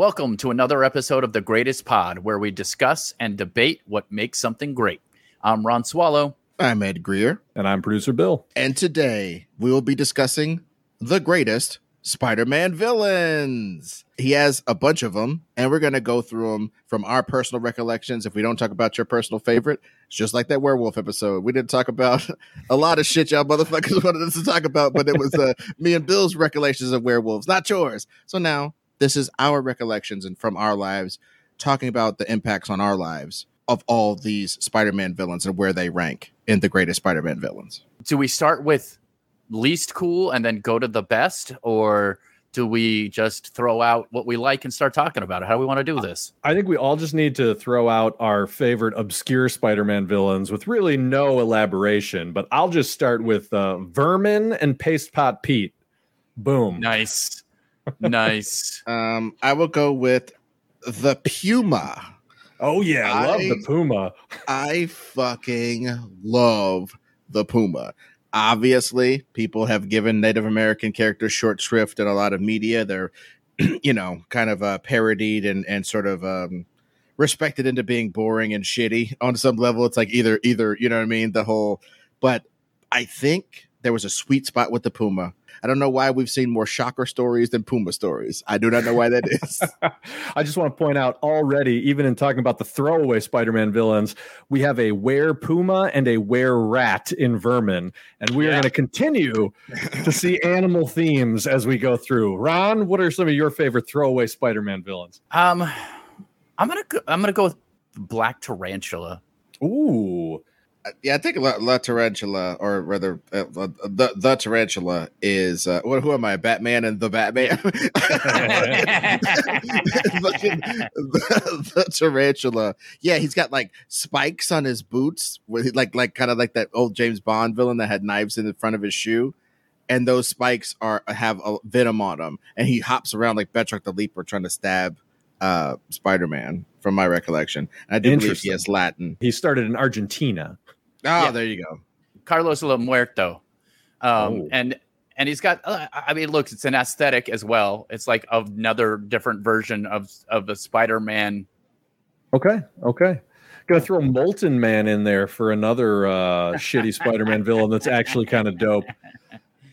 Welcome to another episode of The Greatest Pod, where we discuss and debate what makes something great. I'm Ron Swallow. I'm Ed Greer. And I'm producer Bill. And today we will be discussing the greatest Spider Man villains. He has a bunch of them, and we're going to go through them from our personal recollections. If we don't talk about your personal favorite, it's just like that werewolf episode. We didn't talk about a lot of shit y'all motherfuckers wanted us to talk about, but it was uh, me and Bill's recollections of werewolves, not yours. So now this is our recollections and from our lives, talking about the impacts on our lives of all these Spider Man villains and where they rank in the greatest Spider Man villains. Do we start with least cool and then go to the best, or do we just throw out what we like and start talking about it? How do we want to do this? I think we all just need to throw out our favorite obscure Spider-Man villains with really no elaboration. But I'll just start with uh, Vermin and Paste Pot Pete. Boom. Nice, nice. um, I will go with the Puma. Oh yeah, I love the Puma. I fucking love the Puma obviously people have given native american characters short shrift in a lot of media they're you know kind of uh, parodied and and sort of um, respected into being boring and shitty on some level it's like either either you know what i mean the whole but i think there was a sweet spot with the puma I don't know why we've seen more shocker stories than Puma stories. I do not know why that is. I just want to point out already, even in talking about the throwaway Spider Man villains, we have a were Puma and a were rat in Vermin. And we are going to continue to see animal themes as we go through. Ron, what are some of your favorite throwaway Spider Man villains? Um, I'm gonna go, I'm gonna go with Black Tarantula. Ooh, yeah, I think La, La Tarantula, or rather, uh, the the Tarantula is uh, what? Who am I? Batman and the Batman. the, the, Tarantula. Yeah, he's got like spikes on his boots, with like like kind of like that old James Bond villain that had knives in the front of his shoe, and those spikes are have a venom on them, and he hops around like Batroc the Leaper trying to stab uh, Spider Man, from my recollection. I do believe he has Latin. He started in Argentina. Oh, yeah. there you go. Carlos La Muerto. Um, oh. and and he's got uh, I mean, look, it's an aesthetic as well. It's like another different version of of the Spider-Man. Okay, okay. Gonna throw Molten Man in there for another uh, shitty Spider-Man villain that's actually kind of dope.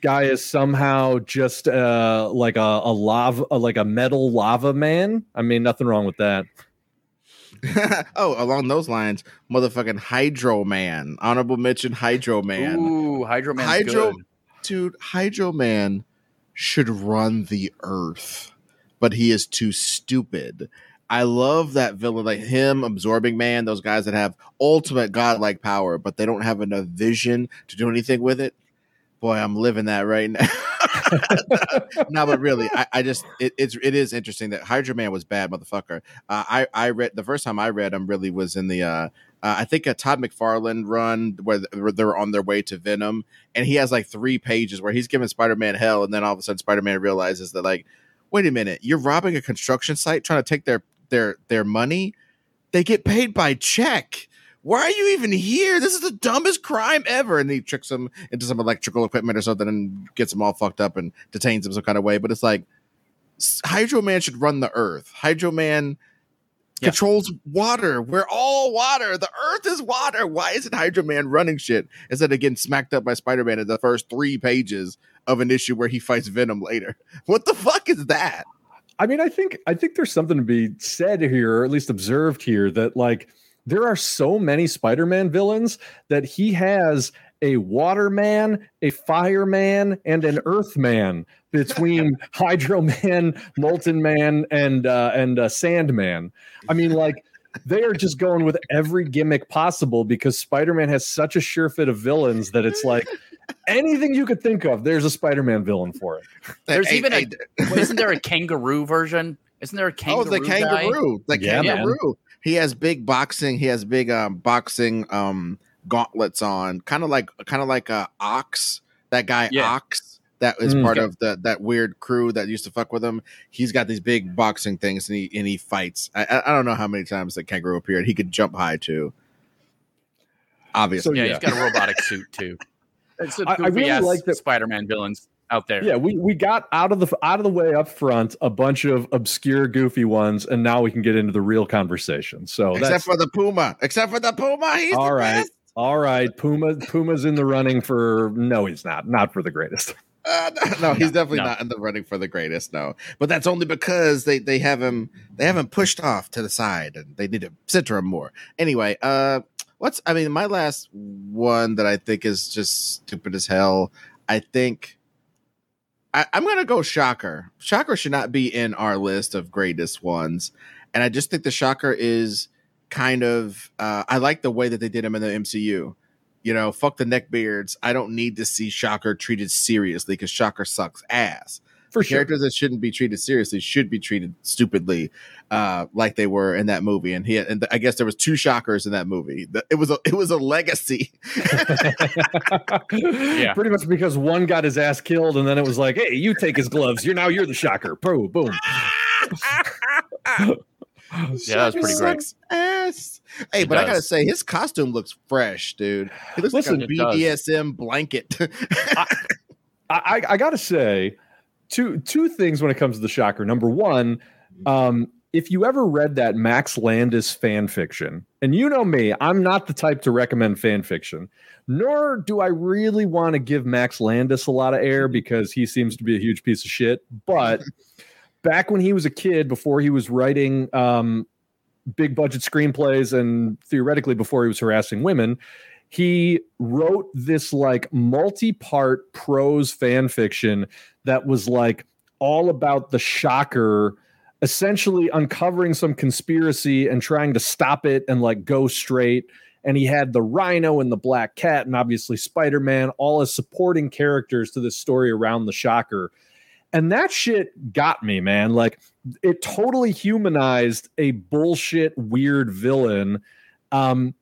Guy is somehow just uh, like a, a lava, like a metal lava man. I mean, nothing wrong with that. oh, along those lines, motherfucking Hydro Man. Honorable mention Hydro Man. Ooh, Hydro Man. Hydro, good. dude, Hydro Man should run the earth, but he is too stupid. I love that villain, like him, Absorbing Man, those guys that have ultimate godlike power, but they don't have enough vision to do anything with it. Boy, I'm living that right now. no, but really, I, I just it, it's it is interesting that Hydro Man was bad, motherfucker. Uh, I I read the first time I read him really was in the uh, uh, I think a Todd McFarlane run where they're on their way to Venom, and he has like three pages where he's giving Spider Man hell, and then all of a sudden Spider Man realizes that like, wait a minute, you're robbing a construction site trying to take their their their money. They get paid by check why are you even here? This is the dumbest crime ever. And he tricks him into some electrical equipment or something and gets him all fucked up and detains him some kind of way. But it's like Hydro Man should run the earth. Hydro Man yeah. controls water. We're all water. The earth is water. Why isn't Hydro Man running shit instead of getting smacked up by Spider Man in the first three pages of an issue where he fights Venom later? What the fuck is that? I mean, I think I think there's something to be said here, or at least observed here, that like there are so many Spider-Man villains that he has a waterman, a fireman, and an earthman between Hydro Man, Molten Man, and uh, and uh, Sandman. I mean, like they are just going with every gimmick possible because Spider-Man has such a sure fit of villains that it's like anything you could think of. There's a Spider-Man villain for it. There's hey, even hey, a isn't there a kangaroo version? Isn't there a kangaroo? Oh, the kangaroo, guy? the yeah, kangaroo. Man he has big boxing. He has big um, boxing um, gauntlets on, kind of like kind of like a ox. That guy yeah. Ox that is mm, part okay. of the that weird crew that used to fuck with him. He's got these big boxing things, and he and he fights. I, I don't know how many times that kangaroo appeared. He could jump high too. Obviously, so, yeah, yeah, he's got a robotic suit too. It's a I, I really like the Spider-Man villains. Out there. Yeah, we, we got out of the out of the way up front a bunch of obscure, goofy ones, and now we can get into the real conversation. So except for the Puma, except for the Puma, he's all right. Best. All right, Puma. Puma's in the running for no, he's not. Not for the greatest. Uh, no, no, he's definitely no. not in the running for the greatest. No, but that's only because they they have him they have him pushed off to the side, and they need to center him more. Anyway, uh, what's I mean, my last one that I think is just stupid as hell. I think I, am gonna go Shocker. Shocker should not be in our list of greatest ones, and I just think the Shocker is kind of. Uh, I like the way that they did him in the MCU. You know, fuck the neckbeards. I don't need to see Shocker treated seriously because Shocker sucks ass. For sure. Characters that shouldn't be treated seriously should be treated stupidly, uh, like they were in that movie. And he, had, and I guess there was two shockers in that movie. It was a, it was a legacy. yeah, pretty much because one got his ass killed, and then it was like, hey, you take his gloves. You're now you're the shocker. Boom, boom. yeah, that's pretty great. Ass. Hey, it but does. I gotta say, his costume looks fresh, dude. He looks Listen, like a BDSM blanket. I, I, I, gotta say, two two things when it comes to the shocker. Number one, um, if you ever read that Max Landis fan fiction, and you know me, I'm not the type to recommend fan fiction, nor do I really want to give Max Landis a lot of air because he seems to be a huge piece of shit. But back when he was a kid, before he was writing um, big budget screenplays, and theoretically before he was harassing women, he wrote this like multi-part prose fan fiction that was like all about the shocker essentially uncovering some conspiracy and trying to stop it and like go straight. And he had the rhino and the black cat and obviously spider-man all as supporting characters to this story around the shocker. And that shit got me man. Like it totally humanized a bullshit weird villain. Um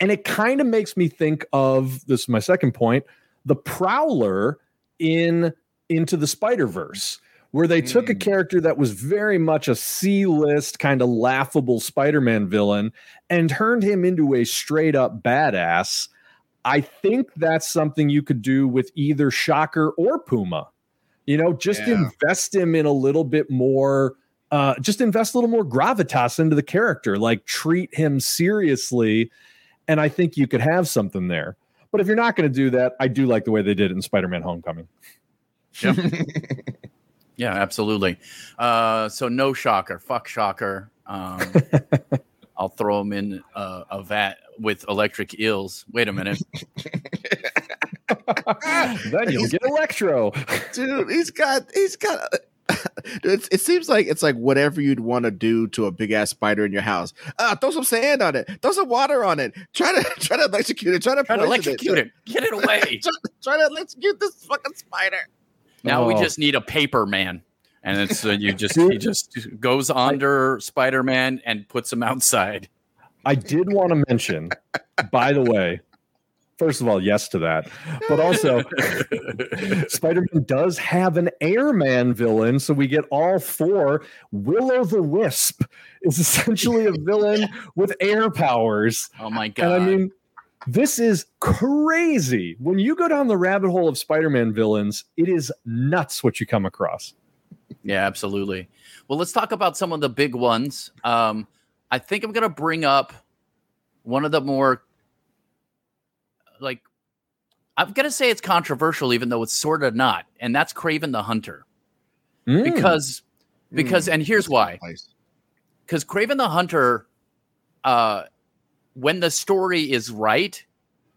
and it kind of makes me think of this is my second point the prowler in into the spider verse where they mm. took a mm. character that was very much a C list kind of laughable Spider Man villain and turned him into a straight up badass. I think that's something you could do with either Shocker or Puma. You know, just yeah. invest him in a little bit more. Uh, just invest a little more gravitas into the character, like treat him seriously. And I think you could have something there. But if you're not going to do that, I do like the way they did it in Spider Man Homecoming. Yep. yeah, absolutely. Uh, so no shocker. Fuck shocker. Um, I'll throw him in uh, a vat with electric eels. Wait a minute. then you'll get electro, dude. He's got he's got it, it seems like it's like whatever you'd want to do to a big ass spider in your house. Uh, throw some sand on it. Throw some water on it. Try to try to electrocute it. Try to, try to electrocute it. it. Get it away. try, try, to electrocute this fucking spider. Now oh. we just need a paper man. And it's uh, you just he just goes under Spider Man and puts him outside. I did want to mention, by the way, first of all, yes to that. But also, Spider Man does have an airman villain. So we get all four. Will o' the Wisp is essentially a villain with air powers. Oh my God. And I mean, this is crazy. When you go down the rabbit hole of Spider Man villains, it is nuts what you come across. Yeah, absolutely. Well, let's talk about some of the big ones. Um, I think I'm going to bring up one of the more like I'm gonna say it's controversial, even though it's sort of not, and that's Kraven the Hunter. Mm. Because because mm. and here's why. Because Kraven the Hunter, uh, when the story is right,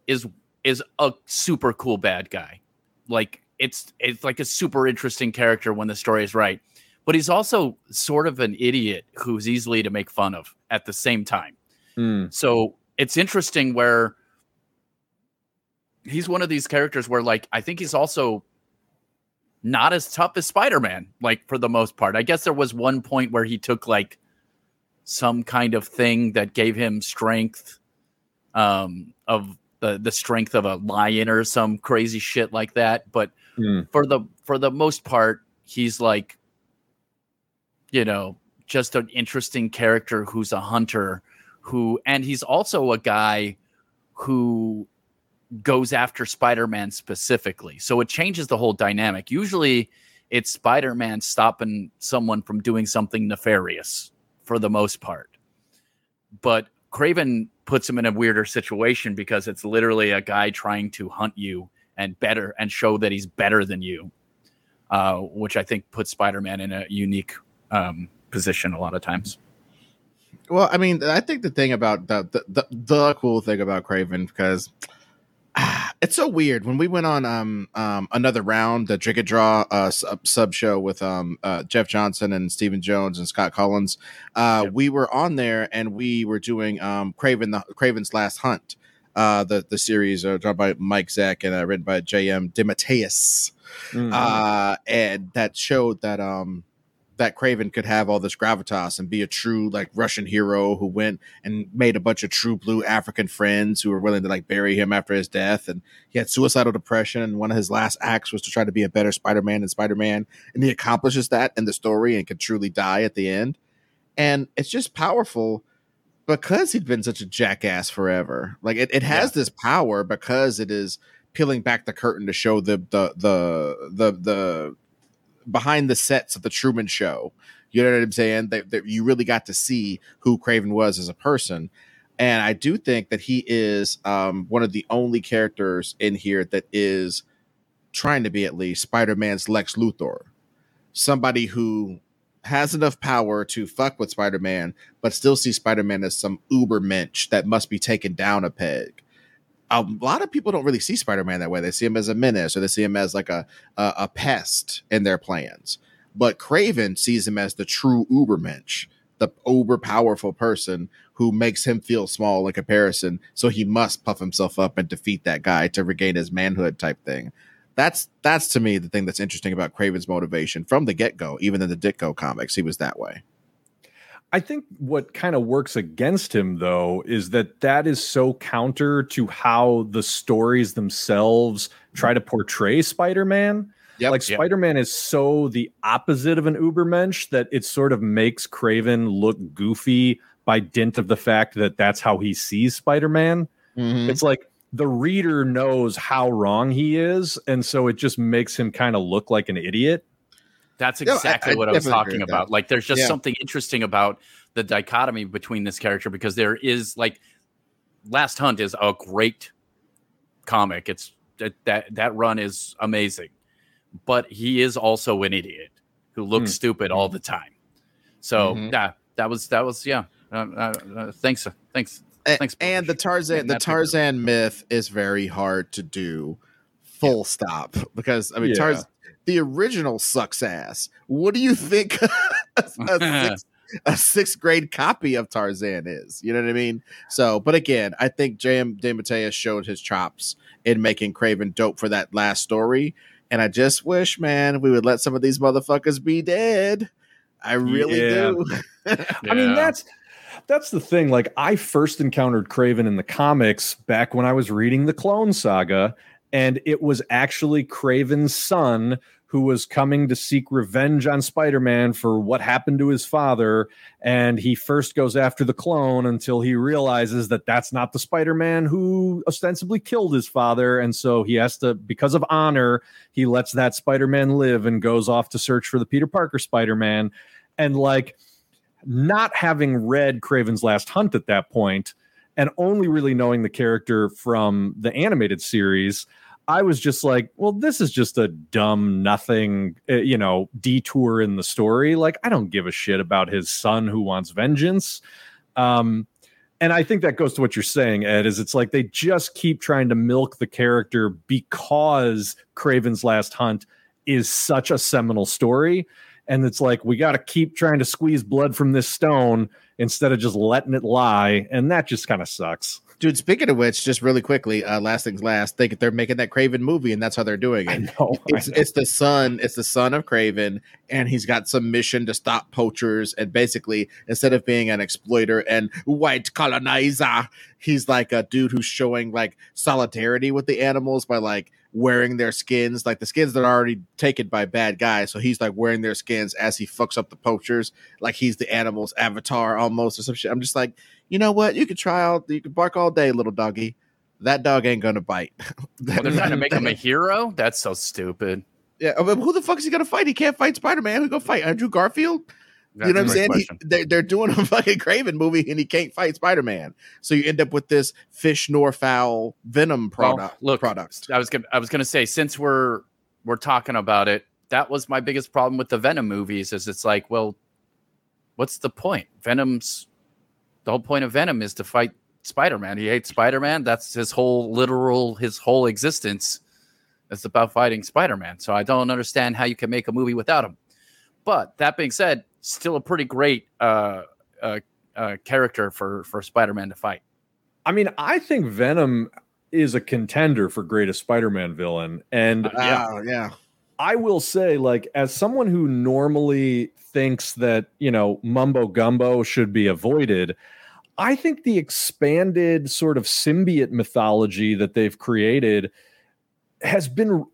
is is a super cool bad guy. Like it's it's like a super interesting character when the story is right. But he's also sort of an idiot who's easily to make fun of at the same time. Mm. So it's interesting where he's one of these characters where like I think he's also not as tough as Spider-Man, like for the most part. I guess there was one point where he took like some kind of thing that gave him strength um of the the strength of a lion or some crazy shit like that. But mm. for the for the most part, he's like you know, just an interesting character who's a hunter who and he's also a guy who goes after Spider-Man specifically. So it changes the whole dynamic. Usually it's Spider-Man stopping someone from doing something nefarious for the most part. But Kraven puts him in a weirder situation because it's literally a guy trying to hunt you and better and show that he's better than you, uh, which I think puts Spider-Man in a unique um, position a lot of times. Well, I mean, I think the thing about the the, the, the cool thing about Kraven because it's so weird when we went on um um another round the Drink and Draw uh sub, sub show with um uh Jeff Johnson and Stephen Jones and Scott Collins uh yep. we were on there and we were doing um Kraven the Kraven's Last Hunt uh the the series uh, drawn by Mike Zeck and uh, written by J.M. DeMatteis mm-hmm. uh and that showed that um that Kraven could have all this gravitas and be a true like Russian hero who went and made a bunch of true blue African friends who were willing to like bury him after his death. And he had suicidal depression. And one of his last acts was to try to be a better Spider Man than Spider Man. And he accomplishes that in the story and can truly die at the end. And it's just powerful because he'd been such a jackass forever. Like it, it has yeah. this power because it is peeling back the curtain to show the the the the the behind the sets of the Truman Show. You know what I'm saying? That, that you really got to see who Kraven was as a person. And I do think that he is um, one of the only characters in here that is trying to be at least Spider Man's Lex Luthor. Somebody who has enough power to fuck with Spider Man, but still see Spider Man as some uber mensch that must be taken down a peg a lot of people don't really see Spider-Man that way. They see him as a menace or they see him as like a a, a pest in their plans. But Kraven sees him as the true Ubermensch, the uber powerful person who makes him feel small in comparison. So he must puff himself up and defeat that guy to regain his manhood type thing. That's that's to me the thing that's interesting about Kraven's motivation from the get go. Even in the Ditko comics, he was that way. I think what kind of works against him, though, is that that is so counter to how the stories themselves try to portray Spider Man. Yep, like Spider Man is so the opposite of an Ubermensch that it sort of makes Kraven look goofy by dint of the fact that that's how he sees Spider Man. Mm-hmm. It's like the reader knows how wrong he is, and so it just makes him kind of look like an idiot. That's exactly no, I, what I, was talking about. Like, there's just yeah. something interesting about the dichotomy between this character because there is like Last Hunt is a great comic. It's that that, that run is amazing, but he is also an idiot who looks mm. stupid all the time. So mm-hmm. yeah, that was that was yeah. Uh, uh, uh thanks, thanks, thanks. And the Tarzan the Tarzan myth is very hard to do. Full stop because I mean yeah. Tarzan the original sucks ass. What do you mm. think a, sixth, a, sixth, grade copy of Tarzan is? You know what I mean? So, but again, I think J.M. DeMatteis showed his chops in making Kraven dope for that last story. And I just wish, man, we would let some of these motherfuckers be dead. I really yeah. do. yeah. I mean, that's that's the thing. Like, I first encountered Kraven in the comics back when I was reading the Clone Saga, and it was actually Kraven's son who was coming to seek revenge on Spider Man for what happened to his father. And he first goes after the clone until he realizes that that's not the Spider Man who ostensibly killed his father. And so he has to, because of honor, he lets that Spider Man live and goes off to search for the Peter Parker Spider Man. And like, not having read Kraven's Last Hunt at that point, and only really knowing the character from the animated series, I was just like, well, this is just a dumb, nothing, uh, you know, detour in the story. Like, I don't give a shit about his son who wants vengeance. Um, and I think that goes to what you're saying, Ed, is it's like they just keep trying to milk the character because Kraven's Last Hunt is such a seminal story. And it's like, we got to keep trying to squeeze blood from this stone instead of just letting it lie. And that just kind of sucks. Dude, speaking of which, just really quickly, uh, last things last, they they're making that Kraven movie, and that's how they're doing it. Know, it's it's the son, it's the son of Kraven, and he's got some mission to stop poachers, and basically, instead of being an exploiter and white colonizer, he's like a dude who's showing like solidarity with the animals by like wearing their skins, like the skins that are already taken by bad guys. So he's like wearing their skins as he fucks up the poachers, like he's the animal's avatar almost or some shit. I'm just like, you know what? You could try out, you could bark all day, little doggy. that dog ain't gonna bite. Well, they're trying to make him a hero. That's so stupid. yeah. Uh, I mean, who the fuck is he gonna fight? He can't fight Spider Man. Who gonna fight Andrew Garfield? That's you know what I'm saying? He, they, they're doing a fucking Kraven movie and he can't fight Spider Man. So you end up with this fish nor foul Venom Well, product. look, product. I was gonna I was gonna say since we're we're talking about it, that was my biggest problem with the Venom movies. Is it's like, well, what's the point? Venom's the whole point of Venom is to fight Spider Man. He hates Spider Man. That's his whole literal his whole existence. It's about fighting Spider Man. So I don't understand how you can make a movie without him. But that being said, still a pretty great uh, uh, uh, character for for Spider Man to fight. I mean, I think Venom is a contender for greatest Spider-Man villain, and Uh, yeah. Ah, yeah. I will say, like, as someone who normally thinks that, you know, mumbo gumbo should be avoided, I think the expanded sort of symbiote mythology that they've created has been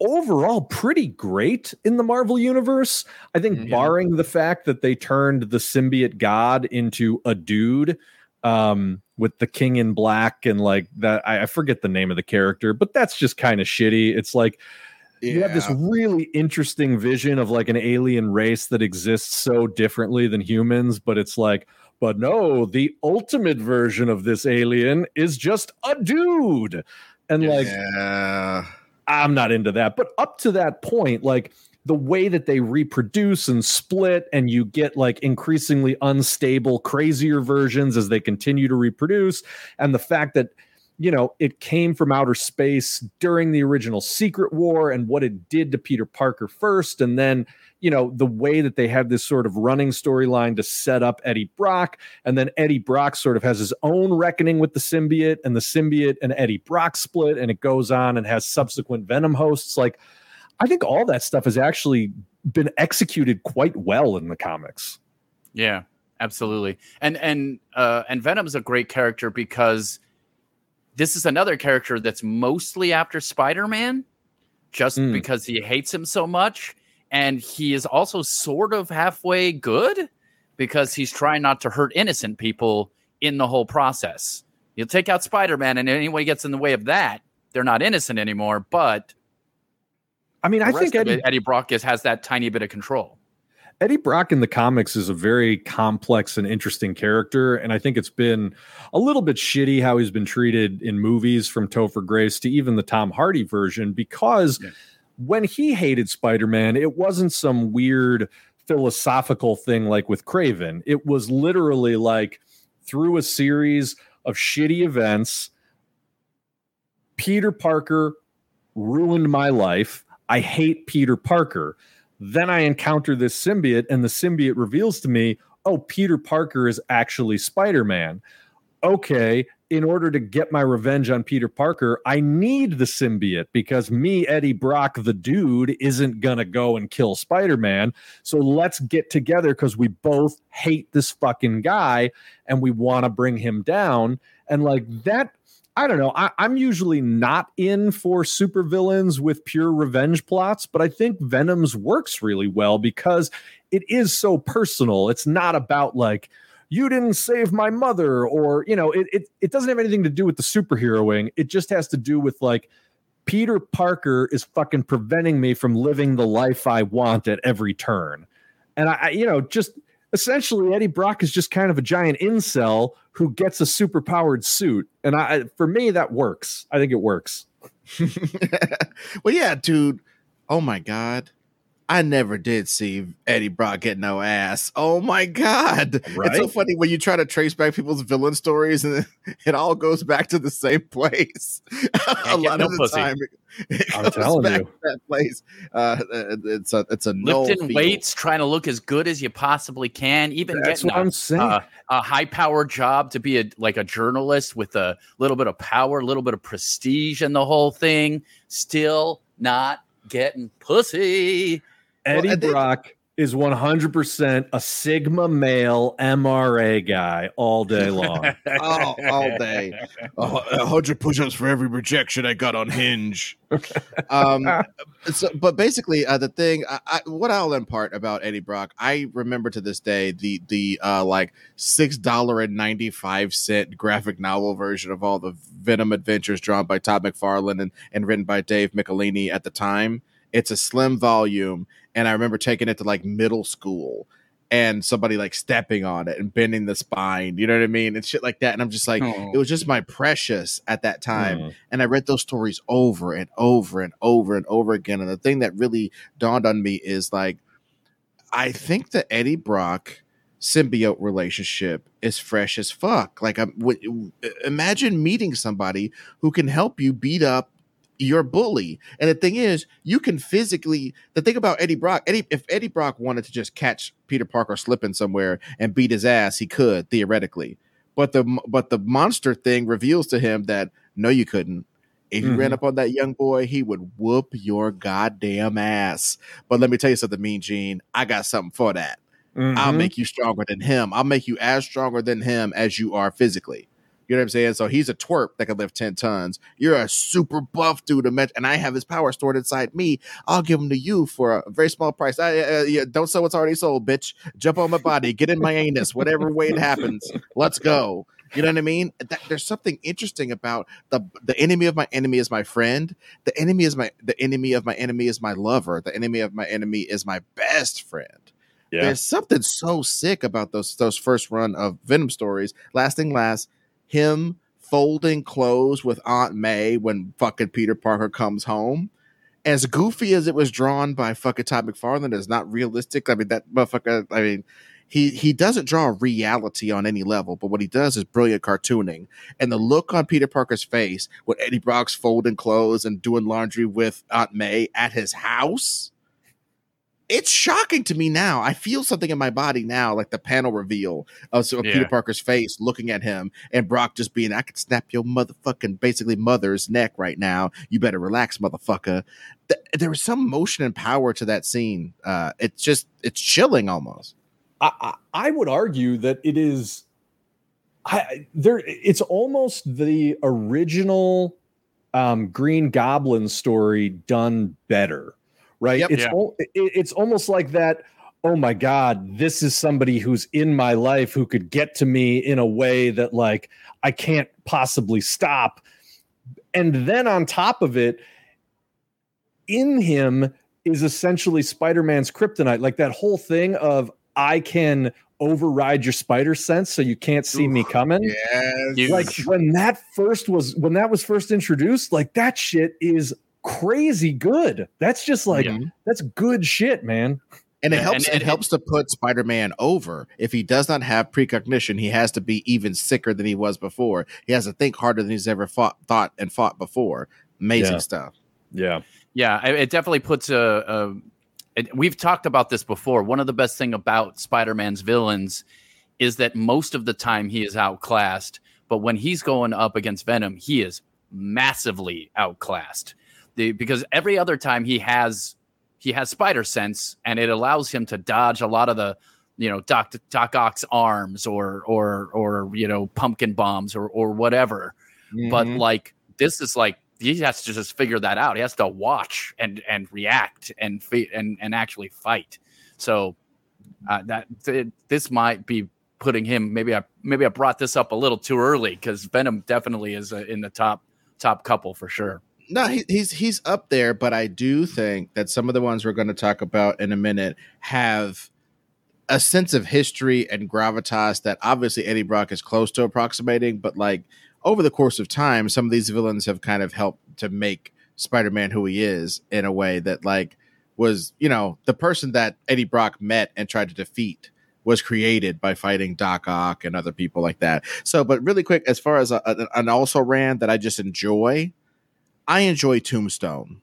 overall pretty great in the Marvel universe. I think, Mhm. barring the fact that they turned the symbiote god into a dude um with the king in black and like that I, I forget the name of the character but that's just kind of shitty it's like you have this really interesting vision of like an alien race that exists so differently than humans but it's like but no the ultimate version of this alien is just a dude and like yeah. i'm not into that but up to that point like the way that they reproduce and split and you get like increasingly unstable crazier versions as they continue to reproduce and the fact that you know it came from outer space during the original secret war and what it did to peter parker first. And then you know the way that they had this sort of running storyline to set up eddie brock. And then eddie brock sort of has his own reckoning with the symbiote and the symbiote and eddie brock split and it goes on and has subsequent venom hosts. Like i think all that stuff has actually been executed quite well in the comics. Yeah, absolutely. And and uh and Venom's a great character because this is another character that's mostly after Spider-Man just Mm. because he hates him so much and he is also sort of halfway good because he's trying not to hurt innocent people in the whole process. You'll take out Spider-Man and anyone gets in the way of that, they're not innocent anymore, but i mean i think eddie it, Eddie Brock is, has that tiny bit of control. Eddie Brock in the comics is a very complex and interesting character, and I think it's been a little bit shitty how he's been treated in movies from Topher Grace to even the Tom Hardy version because Yeah. when he hated Spider-Man, it wasn't some weird philosophical thing like with Kraven. It was literally like through a series of shitty events, Peter Parker ruined my life. I hate Peter Parker. Then I encounter this symbiote, and the symbiote reveals to me, oh, Peter Parker is actually Spider Man. Okay, in order to get my revenge on Peter Parker, I need the symbiote because me, Eddie Brock, the dude, isn't going to go and kill Spider Man. So let's get together because we both hate this fucking guy and we want to bring him down. And like that I don't know. I, I'm usually not in for supervillains with pure revenge plots, but I think Venom's works really well because it is so personal. It's not about like, you didn't save my mother, or you know, it it, it doesn't have anything to do with the superheroing. It just has to do with like Peter Parker is fucking preventing me from living the life I want at every turn. And I, I you know, just essentially Eddie Brock is just kind of a giant incel who gets a superpowered suit. And I for me that works. I think it works. well, yeah, dude. Oh my god. I never did see Eddie Brock get no ass. Oh my god! It's so funny when you try to trace back people's villain stories, and it all goes back to the same place. a lot no of the pussy. time, it I'm goes telling back you. to that place. Uh, it's a it's a Lifting field. weights, trying to look as good as you possibly can, even That's getting what a, I'm saying. a, a high power job to be a like a journalist with a little bit of power, a little bit of prestige in the whole thing. Still not getting pussy. Eddie and then- Brock is 100% a Sigma male MRA guy all day long. all, all day. A hundred push-ups for every rejection I got on Hinge. um, so, but basically, uh, the thing, I, I, what I'll impart about Eddie Brock, I remember to this day the the uh, like six dollar and ninety five cent graphic novel version of all the Venom adventures drawn by Todd McFarlane and, and written by Dave Michelinie at the time. It's a slim volume and I remember taking it to like middle school and somebody like stepping on it and bending the spine, you know what I mean? And shit like that. And I'm just like, oh. it was just my precious at that time. And I read those stories over and over and over and over again. And the thing that really dawned on me is like, I think the Eddie Brock symbiote relationship is fresh as fuck. Like, I'm, w- imagine meeting somebody who can help you beat up your bully. And the thing is, you can physically. The thing about Eddie Brock, Eddie, if Eddie Brock wanted to just catch Peter Parker slipping somewhere and beat his ass, he could theoretically. But the but the monster thing reveals to him that no, you couldn't. If you mm-hmm. ran up on that young boy, he would whoop your goddamn ass. But let me tell you something, Mean Gene. I got something for that. Mm-hmm. I'll make you stronger than him. I'll make you as stronger than him as you are physically. You know what I'm saying? So he's a twerp that can lift 10 tons. You're a super buff dude, and I have his power stored inside me. I'll give him to you for a very small price. I, uh, yeah, don't sell what's already sold, bitch. Jump on my body, get in my anus, whatever way it happens. Let's go. You know what I mean? That, there's something interesting about the the enemy of my enemy is my friend. The enemy is my the enemy of my enemy is my lover. The enemy of my enemy is my best friend. Yeah. There's something so sick about those those first run of Venom stories. Lasting last him folding clothes with Aunt May when fucking Peter Parker comes home. As goofy as it was drawn by fucking Todd McFarlane, is not realistic. I mean, that motherfucker, I mean, he he doesn't draw reality on any level, but what he does is brilliant cartooning. And the look on Peter Parker's face when Eddie Brock's folding clothes and doing laundry with Aunt May at his house it's shocking to me now. I feel something in my body now, like the panel reveal of, of yeah. Peter Parker's face looking at him and Brock just being, I could snap your motherfucking basically mother's neck right now. You better relax, motherfucker. Th- there was some motion and power to that scene. Uh, it's just, it's chilling almost. I, I, I would argue that it is, I, there, it's almost the original um, Green Goblin story done better right? Yep, it's yeah. o- it's almost like that. Oh my God, this is somebody who's in my life who could get to me in a way that like I can't possibly stop. And then on top of it, in him is essentially Spider-Man's kryptonite. Like that whole thing of I can override your spider sense so you can't see Ooh, me coming. Yes. Like when that first was when that was first introduced, like that shit is crazy good. That's just like yeah. that's good shit, man. And it yeah, helps. And, and, it helps to put Spider-Man over. If he does not have precognition, he has to be even sicker than he was before. He has to think harder than he's ever fought, thought, and fought before. Amazing yeah. stuff. Yeah, yeah. It definitely puts a. a it, we've talked about this before. One of the best thing about Spider-Man's villains is that most of the time he is outclassed, but when he's going up against Venom, he is massively outclassed the because every other time he has he has spider sense and it allows him to dodge a lot of the you know Doc Doc Ock's arms or or or you know pumpkin bombs or or whatever. Mm-hmm. But like this is like he has to just figure that out. He has to watch and and react and and and actually fight. So uh, that th- this might be putting him. Maybe I maybe I brought this up a little too early because Venom definitely is uh, in the top top couple for sure. No, he, he's he's up there, but I do think that some of the ones we're going to talk about in a minute have a sense of history and gravitas that obviously Eddie Brock is close to approximating, but like over the course of time, some of these villains have kind of helped to make Spider-Man who he is in a way that like was, you know, the person that Eddie Brock met and tried to defeat was created by fighting Doc Ock and other people like that. So, but really quick, as far as a, a, an also ran that I just enjoy, I enjoy Tombstone.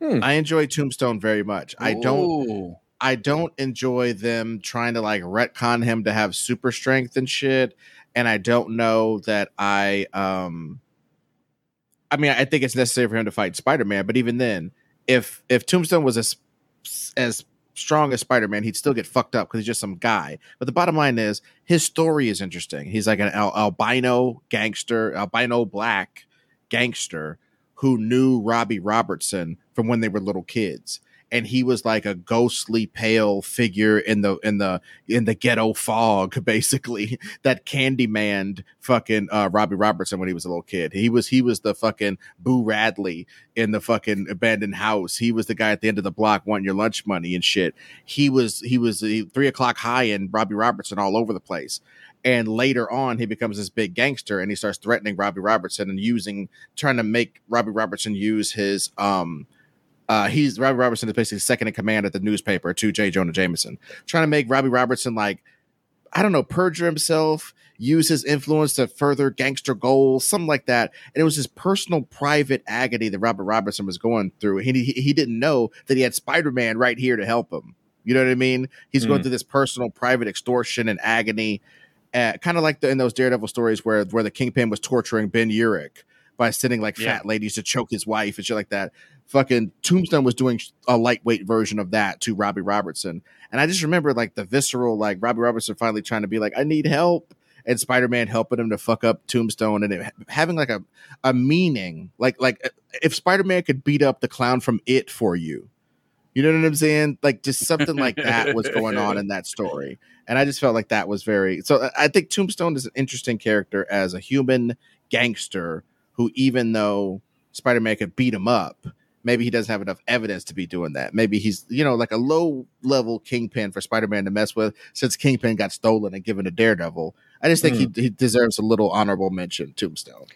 Hmm. I enjoy Tombstone very much. Ooh. I don't I don't enjoy them trying to like retcon him to have super strength and shit. And I don't know that I um I mean I think it's necessary for him to fight Spider-Man, but even then, if if Tombstone was as as strong as Spider-Man, he'd still get fucked up because he's just some guy. But the bottom line is his story is interesting. He's like an al- albino gangster, albino black gangster who knew Robbie Robertson from when they were little kids. And he was like a ghostly pale figure in the in the in the ghetto fog basically that Candyman fucking uh, Robbie Robertson when he was a little kid. He was he was the fucking Boo Radley in the fucking abandoned house. He was the guy at the end of the block wanting your lunch money and shit. He was he was he, three o'clock high and Robbie Robertson all over the place and later on he becomes this big gangster and he starts threatening Robbie Robertson and using trying to make Robbie Robertson use his um uh, he's Robbie Robertson is basically second in command at the newspaper to J. Jonah Jameson, trying to make Robbie Robertson like I don't know, perjure himself, use his influence to further gangster goals, something like that. And it was his personal, private agony that Robert Robertson was going through. He he, he didn't know that he had Spider Man right here to help him. You know what I mean? He's mm. going through this personal, private extortion and agony, uh, kind of like the, in those Daredevil stories where where the Kingpin was torturing Ben Urich by sending like yeah. fat ladies to choke his wife and shit like that. Fucking Tombstone was doing a lightweight version of that to Robbie Robertson. And I just remember like the visceral, like Robbie Robertson finally trying to be like, I need help. And Spider Man helping him to fuck up Tombstone and it, having like a, a meaning. Like, like if Spider Man could beat up the clown from it for you, you know what I'm saying? Like just something like that was going on in that story. And I just felt like that was very so I think Tombstone is an interesting character as a human gangster who, even though Spider Man could beat him up, maybe he doesn't have enough evidence to be doing that. Maybe he's, you know, like a low level Kingpin for Spider Man to mess with since Kingpin got stolen and given to Daredevil. I just think mm. he, he deserves a little honorable mention, Tombstone.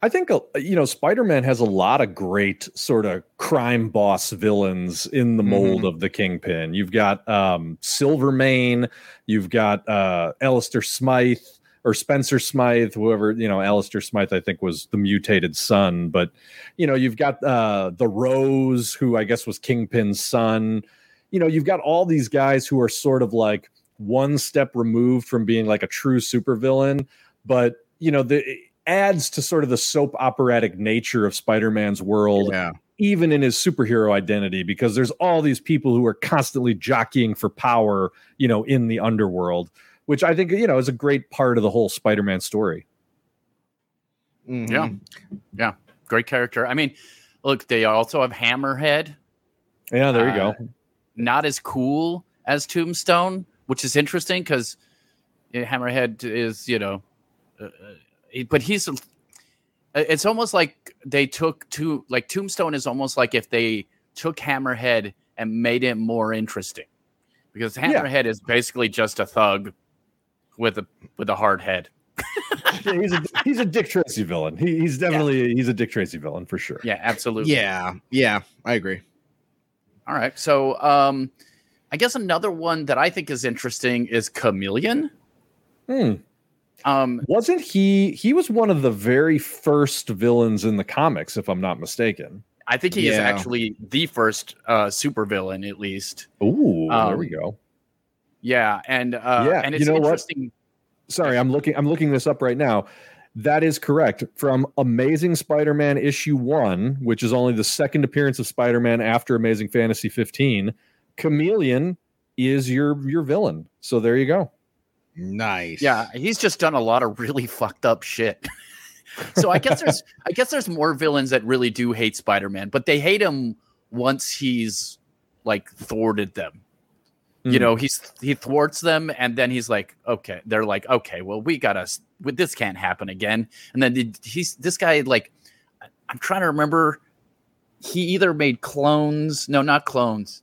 I think uh, you know Spider-Man has a lot of great sort of crime boss villains in the mold mm-hmm. of the Kingpin. You've got um, Silvermane, you've got uh, Alistair Smythe, or Spencer Smythe, whoever, you know, Alistair Smythe, I think was the mutated son. But, you know, you've got uh, the Rose, who I guess was Kingpin's son. You know, you've got all these guys who are sort of like one step removed from being like a true supervillain. But, you know, the adds to sort of the soap operatic nature of Spider-Man's world. Yeah even in his superhero identity because there's all these people who are constantly jockeying for power you know in the underworld which I think you know is a great part of the whole Spider-Man story. Mm-hmm. Yeah, yeah, great character. I mean, look, they also have Hammerhead. Yeah, there you uh, go. Not as cool as Tombstone, which is interesting because Hammerhead is, you know, uh, uh but he's. Uh, it's almost like they took to like Tombstone is almost like if they took Hammerhead and made it more interesting, because Hammerhead yeah. is basically just a thug with a with a hard head. yeah, he's a he's a Dick Tracy villain. He, he's definitely yeah. he's a Dick Tracy villain for sure. Yeah, absolutely. Yeah, yeah, I agree. All right, so um, I guess another one that I think is interesting is Chameleon. Hmm. Um, wasn't he? He was one of the very first villains in the comics, if I'm not mistaken. I think he yeah. is actually the first uh, supervillain, at least. Ooh, um, there we go. Yeah, and uh, yeah, and it's you know interesting. What? Sorry, I'm looking. I'm looking this up right now. That is correct. From Amazing Spider-Man issue one, which is only the second appearance of Spider-Man after Amazing Fantasy 15, Chameleon is your your villain. So there you go. Nice. Yeah, he's just done a lot of really fucked up shit. so I guess there's I guess there's more villains that really do hate Spider-Man, but they hate him once he's like thwarted them. Mm. You know, he's he thwarts them, and then he's like, okay, they're like, okay, well, we gotta, this can't happen again. And then he's this guy, like, I'm trying to remember. He either made clones, no, not clones.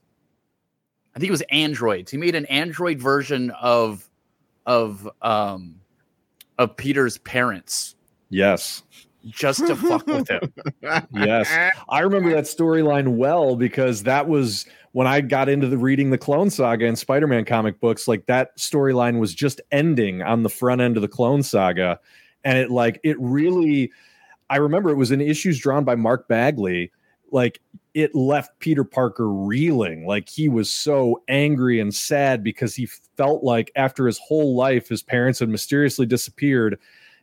I think it was androids. He made an android version of of um of Peter's parents. Yes just to fuck with him. yes. I remember that storyline well because that was when I got into the reading the Clone Saga and Spider-Man comic books, like that storyline was just ending on the front end of the Clone Saga and it like it really I remember it was in issues drawn by Mark Bagley like it left Peter Parker reeling. Like he was so angry and sad because he felt like after his whole life, his parents had mysteriously disappeared.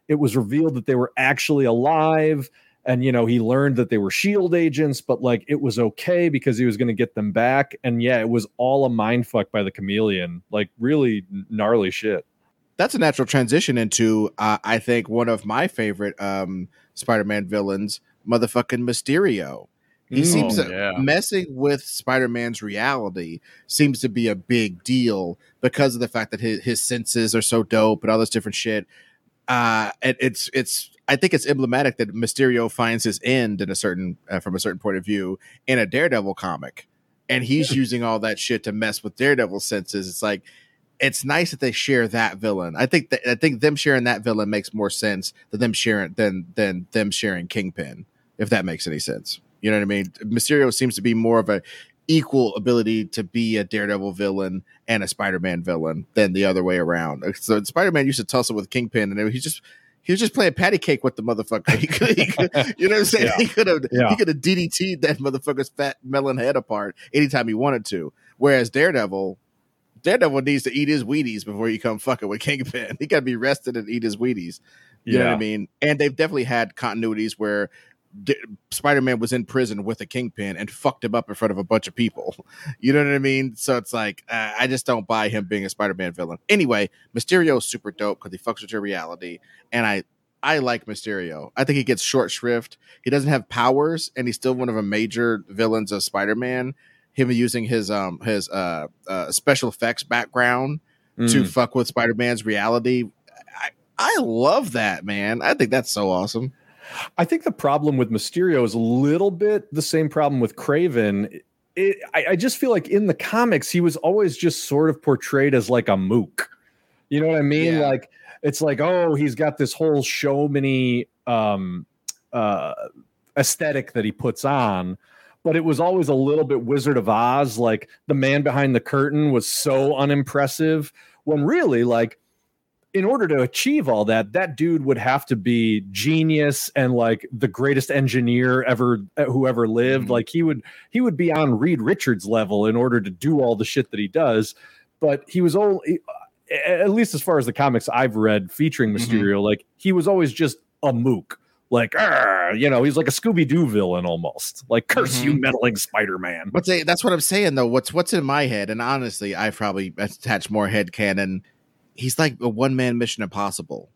It was revealed that they were actually alive and you know he learned that they were shield agents but like it was okay because he was going to get them back. And yeah it was all a mind fuck by the chameleon. Like really gnarly shit. That's a natural transition into uh, i think one of my favorite um, spider-man villains motherfucking mysterio he Mm. seems Oh, yeah. messing with spider-man's reality seems to be a big deal because of the fact that his, his senses are so dope and all this different shit. Uh it, it's it's i think it's emblematic that mysterio finds his end in a certain uh, from a certain point of view in a daredevil comic. And he's using all that shit to mess with daredevil's senses. It's like it's nice that they share that villain. I think that i think them sharing that villain makes more sense than them sharing than than them sharing kingpin if that makes any sense you know what i mean mysterio seems to be more of a equal ability to be a daredevil villain and a spider-man villain than the other way around uh, so spider-man used to tussle with kingpin and he just he was just playing patty cake with the motherfucker. He could, he could, you know what I'm saying? Yeah. He could have Yeah. he could have DDT'd that motherfucker's fat melon head apart anytime he wanted to. Whereas Daredevil, Daredevil needs to eat his Wheaties before you come fucking with Kingpin. He got to be rested and eat his Wheaties. You know what I mean? And they've definitely had continuities where D- Spider-Man was in prison with a Kingpin and fucked him up in front of a bunch of people. You know what I mean? So it's like uh, I just don't buy him being a Spider-Man villain. Anyway, Mysterio is super dope because he fucks with your reality, and I I like Mysterio. I think he gets short shrift. He doesn't have powers, and he's still one of the major villains of Spider-Man. Him using his um his uh, uh special effects background to Mm. fuck with Spider-Man's reality. I, I love that, man. I think that's so awesome. I think the problem with Mysterio is a little bit the same problem with Kraven. It, I, I just feel like in the comics, he was always just sort of portrayed as like a mook. You know what I mean? Yeah. Like it's like, oh, he's got this whole showmany um, uh, aesthetic that he puts on, but it was always a little bit Wizard of Oz. Like the man behind the curtain was so unimpressive. When really, like in order to achieve all that, that dude would have to be genius and like the greatest engineer ever uh, who ever lived. Mhm. Like he would he would be on Reed Richards level in order to do all the shit that he does. But he was only at least as far as the comics I've read featuring Mhm. Mysterio, like he was always just a mook. Like, "Arr," you know, he's like a Scooby Doo villain almost. Like, curse you, meddling Spider Man. But they, that's what I'm saying though. What's what's in my head, and honestly, I probably attach more head canon. He's like a one man Mission Impossible.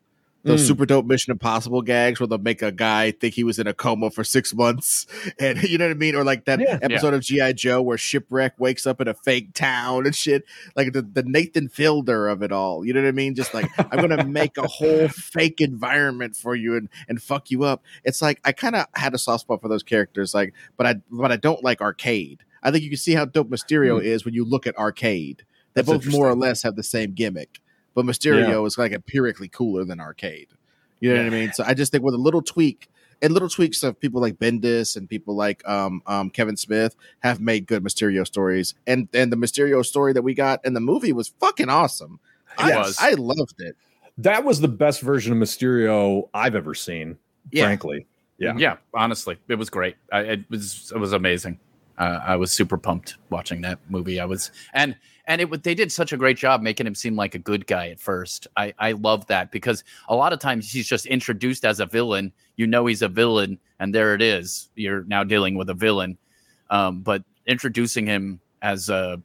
Those Mm. super dope Mission Impossible gags where they'll make a guy think he was in a coma for six months, and you know what I mean, or like that Yeah. episode of GI Joe where shipwreck wakes up in a fake town and shit, like the, the Nathan Fielder of it all. You know what I mean? Just like I'm gonna make a whole fake environment for you and and fuck you up. It's like I kind of had a soft spot for those characters, like, but I but I don't like arcade. I think you can see how dope Mysterio is when you look at arcade. They. That's both more or less have the same gimmick, but Mysterio is like empirically cooler than arcade. You know what I mean? So I just think with a little tweak and little tweaks of people like Bendis and people like um, um, Kevin Smith have made good Mysterio stories, and and the Mysterio story that we got in the movie was fucking awesome. It I, was. I loved it. That was the best version of Mysterio I've ever seen, Yeah. frankly. Yeah. yeah. Honestly, it was great. I, it was it was amazing. Uh, I was super pumped watching that movie. I was and and it wa- they did such a great job making him seem like a good guy at first. I I love that because a lot of times he's just introduced as a villain. You know he's a villain, and there it is. You're now dealing with a villain. Um, but introducing him as a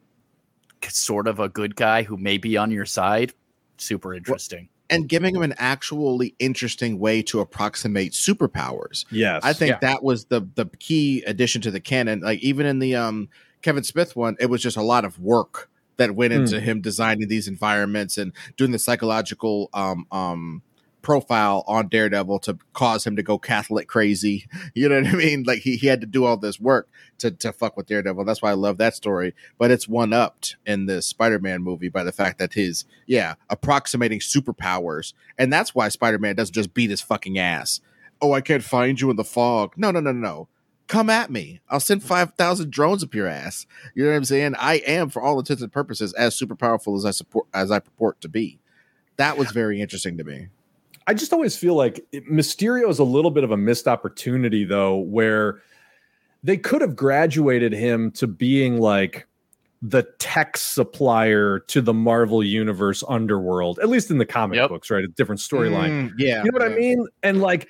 sort of a good guy who may be on your side, super interesting. And giving him an actually interesting way to approximate superpowers. Yes. I think Yeah. that was the the key addition to the canon. Like even in the um Kevin Smith one, it was just a lot of work that went Hmm. into him designing these environments and doing the psychological um um profile on Daredevil to cause him to go Catholic crazy. You know what I mean? Like he, he had to do all this work to to fuck with Daredevil. That's why I love that story. But it's one upped in the Spider-Man movie by the fact that his yeah, approximating superpowers. And that's why Spider-Man doesn't just beat his fucking ass. Oh, I can't find you in the fog. No, no, no, no, no. Come at me. I'll send 5,000 drones up your ass. You know what I'm saying? I am, for all intents and purposes, as super powerful as I support as I purport to be. That was very interesting to me. I just always feel like Mysterio is a little bit of a missed opportunity, though, where they could have graduated him to being like the tech supplier to the Marvel Universe underworld, at least in the comic Yep. books, right? A different storyline. Mm, yeah. You know what I mean? And like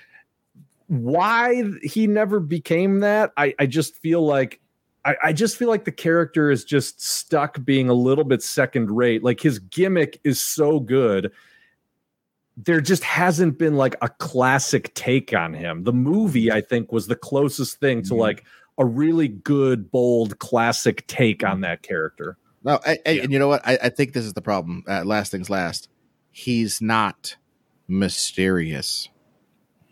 why he never became that, I, I just feel like I, I just feel like the character is just stuck being a little bit second rate. Like his gimmick is so good. There just hasn't been like a classic take on him. The movie, I think, was the closest thing to Mhm. like a really good, bold, classic take on that character. No, I, I, Yeah. and you know what? I, I think this is the problem. Uh, last things last. He's not mysterious.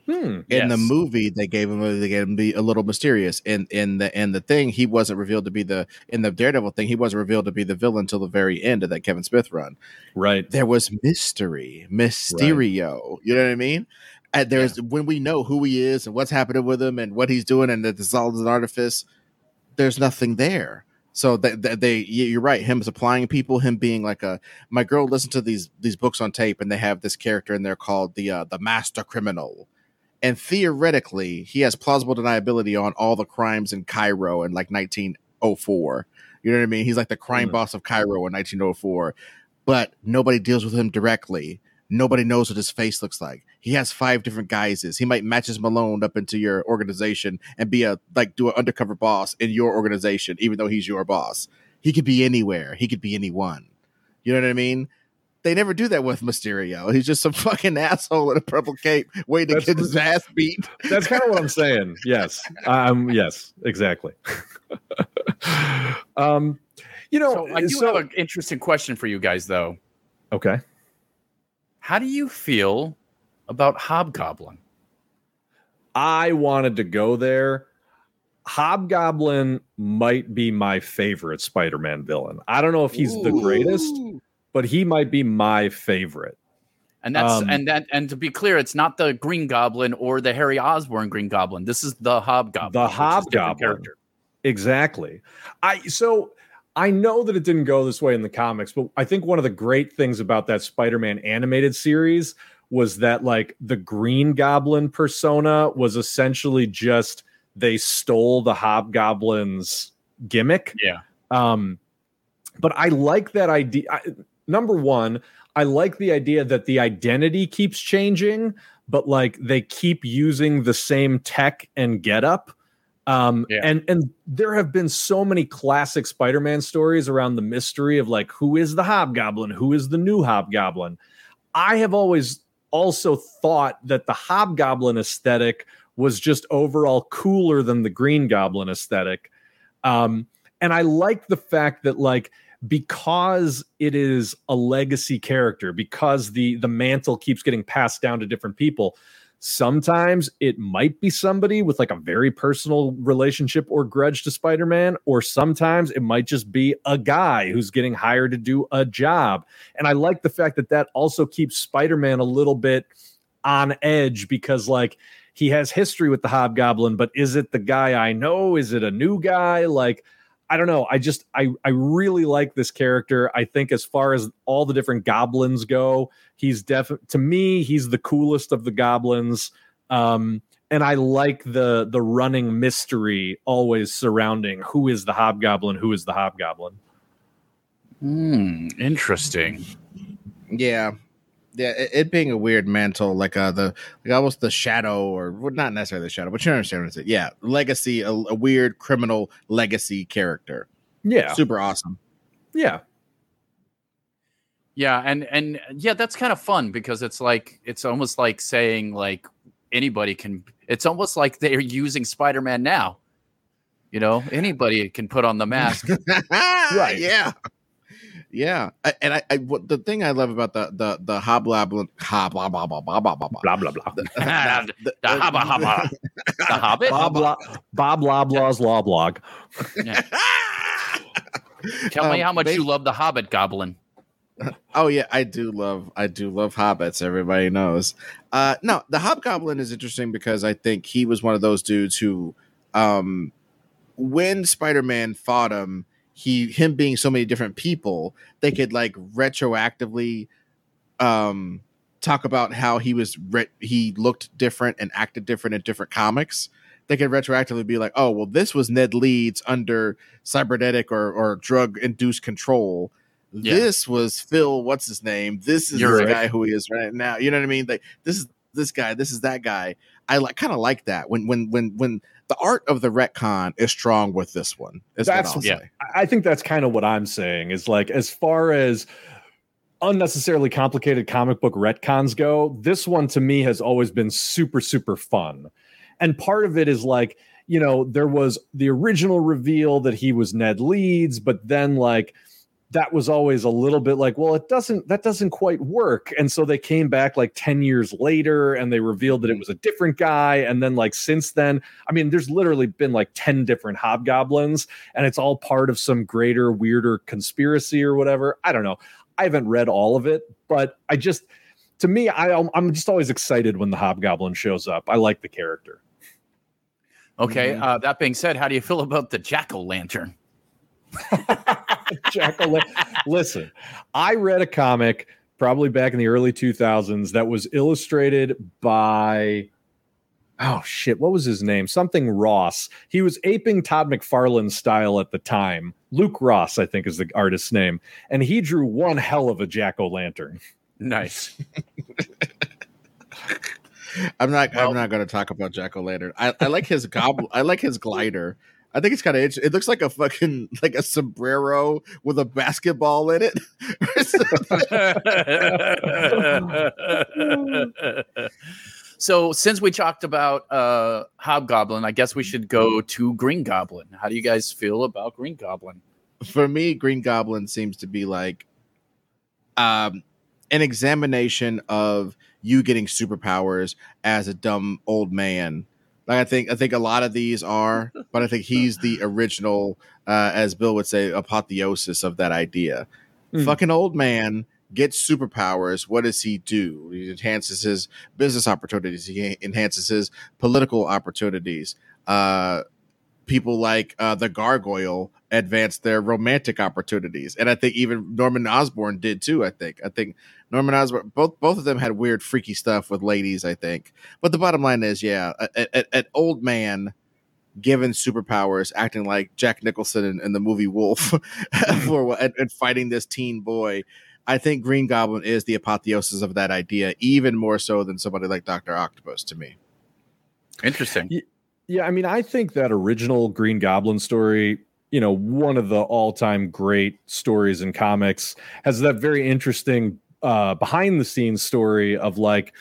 Hmm. In the movie, they gave him they gave him be a little mysterious. In in the in the thing, he wasn't revealed to be the in the Daredevil thing. He wasn't revealed to be the villain until the very end of that Kevin Smith run. Right. There was mystery, Mysterio. You know what I mean? And there's when we know who he is and what's happening with him and what he's doing, and that this all is an artifice. There's nothing there. So that they, they, you're right. Him supplying people, him being like a. My girl listened to these these books on tape, and they have this character in there called the uh, the Master Criminal, and theoretically, he has plausible deniability on all the crimes in Cairo in like 1904. You know what I mean? He's like the crime Mm. boss of Cairo in 1904, but nobody deals with him directly. Nobody knows what his face looks like. He has five different guises. He might match his Malone up into your organization and be a like do an undercover boss in your organization, even though he's your boss. He could be anywhere. He could be anyone. You know what I mean? They never do that with Mysterio. He's just some fucking asshole in a purple cape waiting to get his ass beat. That's kind of what I'm saying. Yes. Um. Yes. Exactly. um. You know. So I do so- have an interesting question for you guys, though. okay. How do you feel about Hobgoblin? I wanted to go there. Hobgoblin might be my favorite Spider-Man villain. I don't know if he's the greatest, but he might be my favorite. And that's Um, and that and to be clear, it's not the Green Goblin or the Harry Osborn Green Goblin. This is the Hobgoblin. The which is a different Hobgoblin. character. Exactly. I so I know that it didn't go this way in the comics, but I think one of the great things about that Spider-Man animated series was that like the Green Goblin persona was essentially just they stole the Hobgoblin's gimmick. Yeah. Um but I like that idea. I, number 1, I like the idea that the identity keeps changing, but like they keep using the same tech and getup. Um, Yeah. and and there have been so many classic Spider-Man stories around the mystery of like who is the Hobgoblin, who is the new Hobgoblin. I have always also thought that the Hobgoblin aesthetic was just overall cooler than the Green Goblin aesthetic. Um, and I like the fact that like because it is a legacy character, because the the mantle keeps getting passed down to different people, sometimes it might be somebody with like a very personal relationship or grudge to Spider-Man, or sometimes it might just be a guy who's getting hired to do a job. And I like the fact that that also keeps Spider-Man a little bit on edge because like he has history with the hobgoblin but is it the guy i know is it a new guy like i don't know i just i i really like this character i think as far as all the different goblins go he's definitely to me he's the coolest of the goblins um and i like the the running mystery always surrounding who is the hobgoblin who is the hobgoblin Hmm, interesting. Yeah. Yeah, it, it being a weird mantle, like uh the like almost the shadow, or well, not necessarily the shadow, but you understand what I'm saying. Yeah, legacy, a, a weird criminal legacy character, yeah super awesome. yeah Yeah, and and yeah, that's kind of fun because it's like it's almost like saying like anybody can. It's almost like they're using Spider-Man now. You know, anybody can put on the mask. right? Yeah, yeah. I, and I, I, what the thing I love about the the the hobgoblin, hobgoblin, blah blah blah blah blah. blah blah blah the hobba hobba, the Hobbit. bob Lo- bob loblaw's law blog Yeah. Tell me Um, how much they- you love the Hobbit Goblin. Oh yeah, I do love I do love hobbits. Everybody knows. Uh no, the hobgoblin is interesting because I think he was one of those dudes who um when Spider-Man fought him, he him being so many different people, they could like retroactively um talk about how he was re- he looked different and acted different in different comics. They could retroactively be like, "Oh, well this was Ned Leeds under cybernetic or or drug induced control." Yeah. This was Phil, what's his name? This is You're the right. guy who he is right now. You know what I mean? Like this is this guy, this is that guy. I like kind of like that when when when when the art of the retcon is strong with this one. Is That's- what yeah. say. I think that's kind of what I'm saying is like as far as unnecessarily complicated comic book retcons go, this one to me has always been super super fun. And part of it is like, you know, there was the original reveal that he was Ned Leeds, but then like that was always a little bit like, well, it doesn't that doesn't quite work. And so they came back like 10 years later and they revealed that it was a different guy and then like since then, I mean, there's literally been like 10 different hobgoblins and it's all part of some greater weirder conspiracy or whatever. I don't know. I haven't read all of it, but I just to me I I'm just always excited when the hobgoblin shows up. I like the character. Okay. Mhm. Uh, that being said, how do you feel about the jack o' lantern? Jack Listen, I read a comic probably back in the early 2000s that was illustrated by oh shit, what was his name? Something Ross. He was aping Todd McFarlane's style at the time. Luke Ross, I think, is the artist's name, and he drew one hell of a jack o' lantern. Nice. I'm not. Well- I'm not going to talk about Jack O' Lantern. I, I like his goblin. I like his glider. I think it's kind of. It looks like a fucking like a sombrero with a basketball in it. so, since we talked about uh, Hobgoblin, I guess we should go to Green Goblin. How do you guys feel about Green Goblin? For me, Green Goblin seems to be like um, an examination of you getting superpowers as a dumb old man. Like I think I think a lot of these are, but I think he's the original, uh, as Bill would say, apotheosis of that idea. Hmm. Fucking old man gets superpowers. What does he do? He enhances his business opportunities. He enhances his political opportunities. Uh, people like uh, the Gargoyle advance their romantic opportunities, and I think even Norman Osborn did too. I think. I think Norman Osborn, both both of them had weird, freaky stuff with ladies. I think, but the bottom line is, yeah, an old man given superpowers, acting like Jack Nicholson in, in the movie Wolf, for and, and fighting this teen boy. I think Green Goblin is the apotheosis of that idea, even more so than somebody like Doctor Octopus to me. Interesting. Yeah, I mean, I think that original Green Goblin story, you know, one of the all-time great stories in comics, has that very interesting uh behind the scenes story of like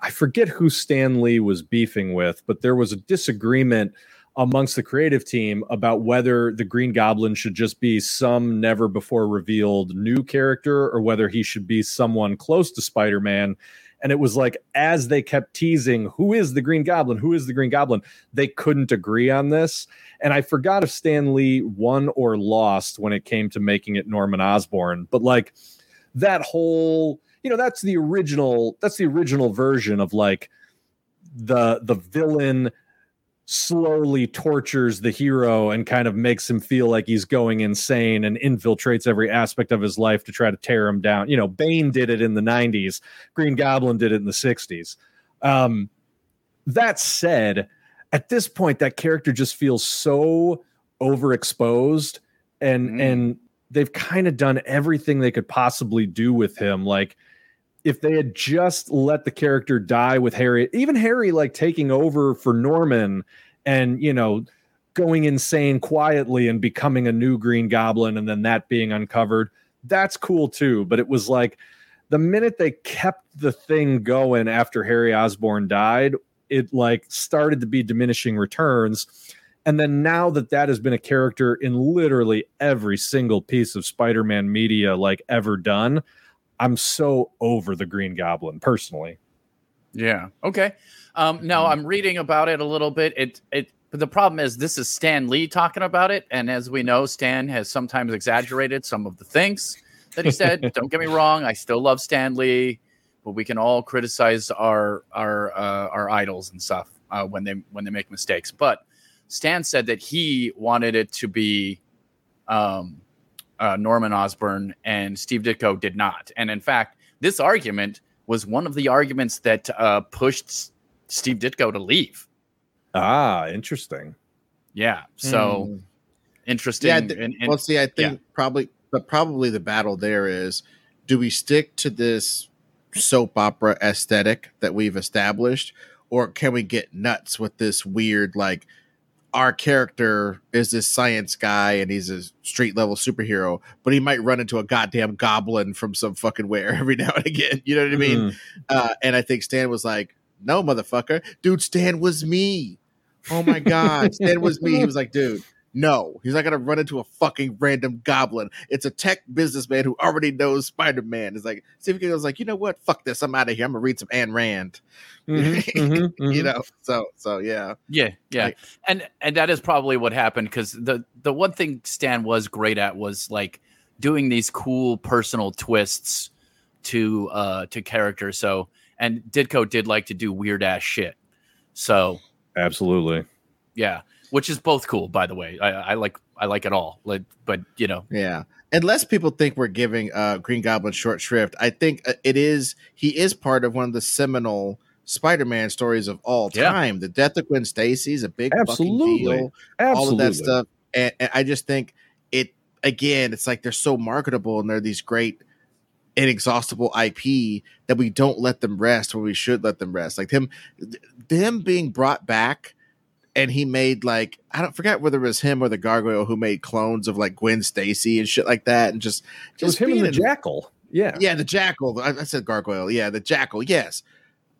I forget who Stan Lee was beefing with, but there was a disagreement amongst the creative team about whether the Green Goblin should just be some never before revealed new character or whether he should be someone close to Spider-Man. And it was like, as they kept teasing, who is the Green Goblin? Who is the Green Goblin? They couldn't agree on this. And I forgot if Stan Lee won or lost when it came to making it Norman Osborn. But like that whole, you know, that's the original, that's the original version of like the the villain slowly tortures the hero and kind of makes him feel like he's going insane and infiltrates every aspect of his life to try to tear him down. You know, Bane did it in the 90s, Green Goblin did it in the 60s. Um, that said, at this point, that character just feels so overexposed and Mm. and they've kind of done everything they could possibly do with him. Like if they had just let the character die with Harry, even Harry like taking over for Norman and you know going insane quietly and becoming a new Green Goblin and then that being uncovered, that's cool too. But it was like the minute they kept the thing going after Harry Osborn died, it like started to be diminishing returns. And then now that that has been a character in literally every single piece of Spider-Man media like ever done, I'm so over the Green Goblin personally. Yeah. Okay. Um, now I'm reading about it a little bit. It it but the problem is this is Stan Lee talking about it, and as we know, Stan has sometimes exaggerated some of the things that he said. Don't get me wrong, I still love Stan Lee, but we can all criticize our our uh, our idols and stuff uh, when they when they make mistakes. But Stan said that he wanted it to be um, uh, Norman Osborn, and Steve Ditko did not. And in fact, this argument was one of the arguments that uh, pushed S- Steve Ditko to leave. Ah, interesting. Yeah. So Mm. interesting. Yeah, th- and, and- well, see, I think yeah. probably, but probably the battle there is: do we stick to this soap opera aesthetic that we've established, or can we get nuts with this weird like our character is this science guy and he's a street level superhero, but he might run into a goddamn goblin from some fucking where every now and again. You know what I mean? Mm. Uh, and I think Stan was like, "No, motherfucker, dude, Stan was me. Oh my god, Stan was me." He was like, "Dude." No, he's not gonna run into a fucking random goblin. It's a tech businessman who already knows Spider Man. It's like Stephen King was like, you know what? Fuck this. I'm out of here. I'm gonna read some Anne Rand. Mhm, mhm, you mhm. know, so so yeah. Yeah, yeah, Like- and and that is probably what happened because the the one thing Stan was great at was like doing these cool personal twists to uh to characters. So and Ditko did like to do weird ass shit. So Absolutely. yeah, which is both cool, by the way. I, I like I like it all. Like, but you know, Yeah. Unless people think we're giving uh, Green Goblin short shrift, I think uh, it is. He is part of one of the seminal Spider-Man stories of all Yeah. time. The death of Gwen Stacy is a big Absolutely. fucking deal. Absolutely. All of that stuff, and, and I just think it. Again, it's like they're so marketable and they're these great, inexhaustible IP that we don't let them rest when we should let them rest. Like him, them being brought back and he made like I don't forget whether it was him or the gargoyle who made clones of like Gwen Stacy and shit like that, and just It was just him and the jackal. Yeah. yeah, the jackal. I, I said gargoyle. Yeah, the jackal. Yes,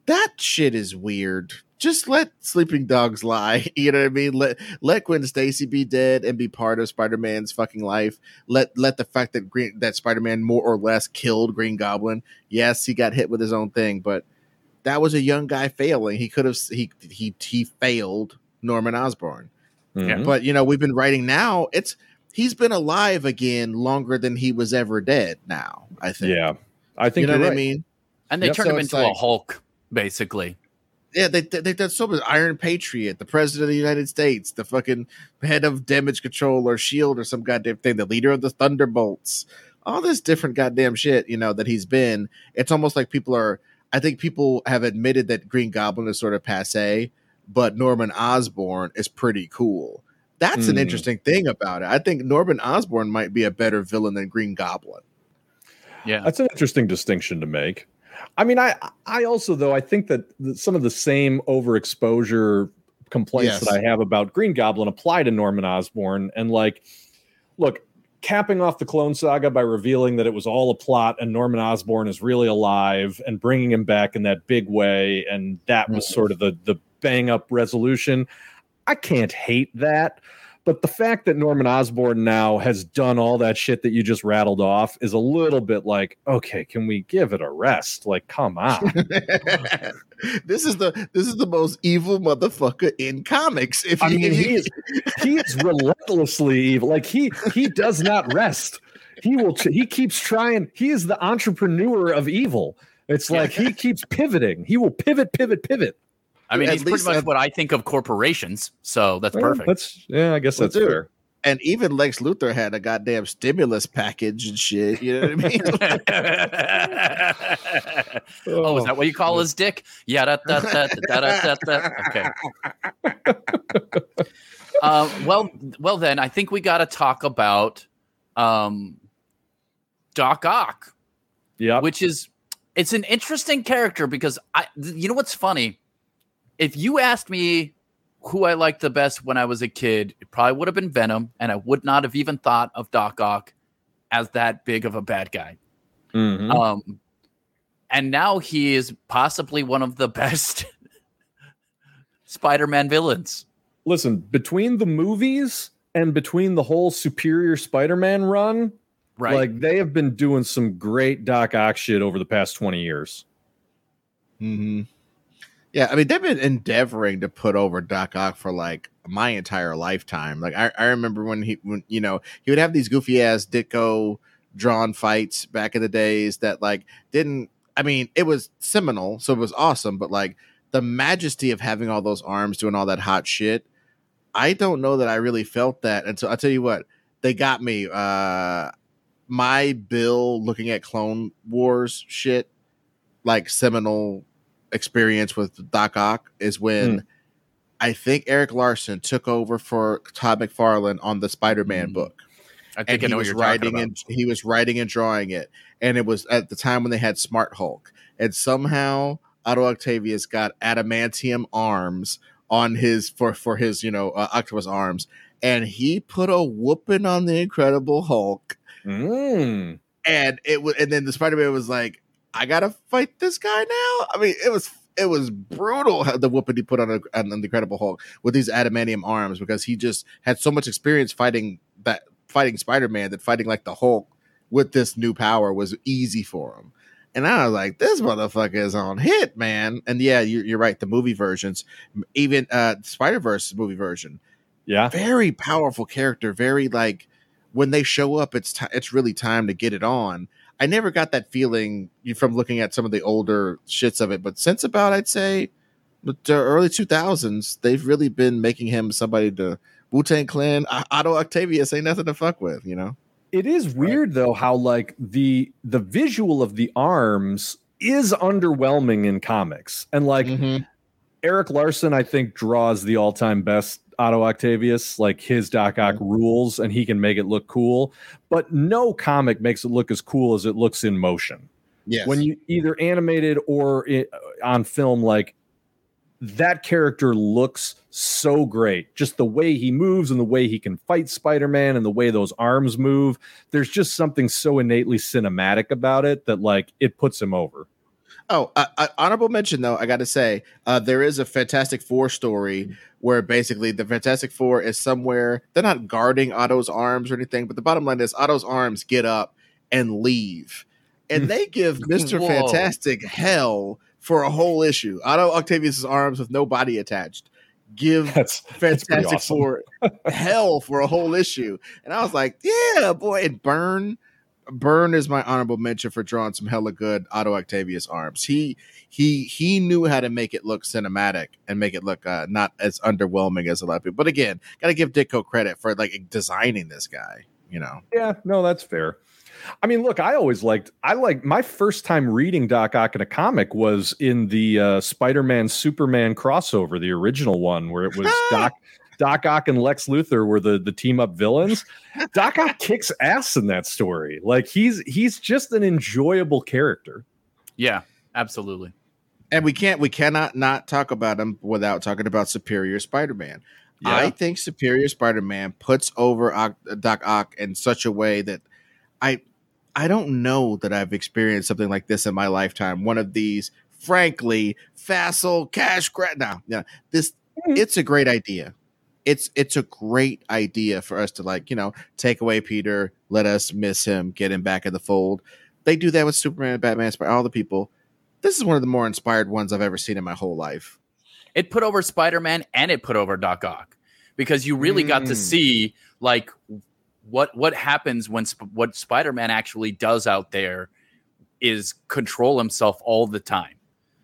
that shit is weird. Just let sleeping dogs lie. You know what I mean? Let let Gwen Stacy be dead and be part of Spider Man's fucking life. Let let the fact that Green that Spider Man more or less killed Green Goblin. Yes, he got hit with his own thing, but that was a young guy failing. He could have he he he failed Norman Osborn. Mhm. But you know, we've been writing now. It's he's been alive again longer than he was ever dead. Now, I think. Yeah. I think you know what right. I mean. and they Yep, turned so him it's into a Hulk, basically. Yeah, they they done so much. Iron Patriot, the president of the United States, the fucking head of damage control or Shield or some goddamn thing, the leader of the Thunderbolts, all this different goddamn shit. You know that he's been. It's almost like people are. I think people have admitted that Green Goblin is sort of passe, but Norman Osborn is pretty cool. That's an Hmm. interesting thing about it. I think Norman Osborn might be a better villain than Green Goblin. Yeah, That's an interesting distinction to make. I mean, I I also though I think that the, some of the same overexposure complaints Yes. that I have about Green Goblin apply to Norman Osborn. And like, look, capping off the Clone Saga by revealing that it was all a plot and Norman Osborn is really alive and bringing him back in that big way, and that was Mhm. sort of the the bang up resolution. I can't hate that. But the fact that Norman Osborn now has done all that shit that you just rattled off is a little bit like, okay, can we give it a rest? Like, come on. this is the this is the most evil motherfucker in comics. If I you, mean, if he is he is relentlessly evil. Like he he does not rest. He will he keeps trying. He is the entrepreneur of evil. It's like he keeps pivoting. He will pivot, pivot, pivot. I mean, at he's pretty much at- what I think of corporations. So that's Well, perfect. That's yeah, I guess Well, that's dude, fair. and even Lex Luthor had a goddamn stimulus package and shit. You know what I mean? oh, is that what you call his dick? Yeah, da, da, da, da, da, da, da. okay. Uh, well, well, then I think we got to talk about um, Doc Ock, Yeah. which is it's an interesting character because I, you know, what's funny? If you asked me who I liked the best when I was a kid, it probably would have been Venom, and I would not have even thought of Doc Ock as that big of a bad guy. Mhm. Um, and now he is possibly one of the best Spider-Man villains. Listen, between the movies and between the whole Superior Spider-Man run, Right? like they have been doing some great Doc Ock shit over the past 20 years. hmm Yeah, I mean they've been endeavoring to put over Doc Ock for like my entire lifetime. Like I, I remember when he when you know he would have these goofy ass Ditko drawn fights back in the days that like didn't. I mean, it was seminal, so it was awesome. But like the majesty of having all those arms doing all that hot shit, I don't know that I really felt that. So I'll tell you what, they got me. Uh my bill looking at Clone Wars shit, like seminal experience with Doc Ock is when I think Erik Larsen took over for Todd McFarlane on the Spider-Man Mm. book. I and think I he was you're writing and he was writing and drawing it. And it was at the time when they had Smart Hulk. and somehow Otto Octavius got adamantium arms on his for for his you know uh, octopus arms, and he put a whooping on the Incredible Hulk, Mm. and it was and then the Spider Man was like, I gotta fight this guy now. I mean, it was it was brutal the whooping he put on, a, on the Incredible Hulk with these adamantium arms because he just had so much experience fighting that fighting Spider Man that fighting like the Hulk with this new power was easy for him. And I was like, this motherfucker is on hit, man. And yeah, you're, you're right. The movie versions, even uh Spider Verse movie version, Yeah. very powerful character. Very like when they show up, it's ti it's really time to get it on. I never got that feeling from looking at some of the older shits of it, but since about I'd say the early two thousands, they've really been making him somebody to Wu Tang Clan. Otto Octavius ain't nothing to fuck with, you know. It is weird though how like the the visual of the arms is underwhelming in comics. And like mm-hmm. Erik Larsen, I think, draws the all-time best Otto Octavius. Like his Doc Ock rules, and he can make it look cool. But no comic makes it look as cool as it looks in motion. Yes. When you either animated or i on film, like that character looks so great. Just the way he moves and the way he can fight Spider-Man and the way those arms move. There's just something so innately cinematic about it that like it puts him over. Oh, uh, uh, honorable mention though, I got to say, uh, there is a Fantastic Four story where basically the Fantastic Four is somewhere. They're not guarding Otto's arms or anything, but the bottom line is Otto's arms get up and leave, and they give Mister. Fantastic hell for a whole issue. Otto Octavius's arms with no body attached give That's that's Fantastic awesome. Four hell for a whole issue. And I was like, yeah, boy. And Byrne, Byrne is my honorable mention for drawing some hella good Otto Octavius arms. He he he knew how to make it look cinematic and make it look uh, not as underwhelming as a lot of people. But again, gotta give Ditko credit for like designing this guy. You know, Yeah, no, that's fair. I mean, look, I always liked. I like my first time reading Doc Ock in a comic was in the uh, Spider-Man Superman crossover, the original one, where it was Doc Doc Ock and Lex Luthor were the the team up villains. Doc Ock kicks ass in that story. Like he's he's just an enjoyable character. Yeah, absolutely. and we can't we cannot not talk about him without talking about Superior Spider-Man. I think Superior Spider-Man puts over Doc Ock in such a way that I I don't know that I've experienced something like this in my lifetime. One of these, frankly, facile cash grab. Now, yeah, this Mhm. it's a great idea. It's it's a great idea for us to like you know take away Peter, let us miss him, get him back in the fold. They do that with Superman, Batman, all the people. This is one of the more inspired ones I've ever seen in my whole life. It put over Spider Man and it put over Doc Ock because you really got to Mm. see like what what happens when sp- what Spider Man actually does out there is control himself all the time.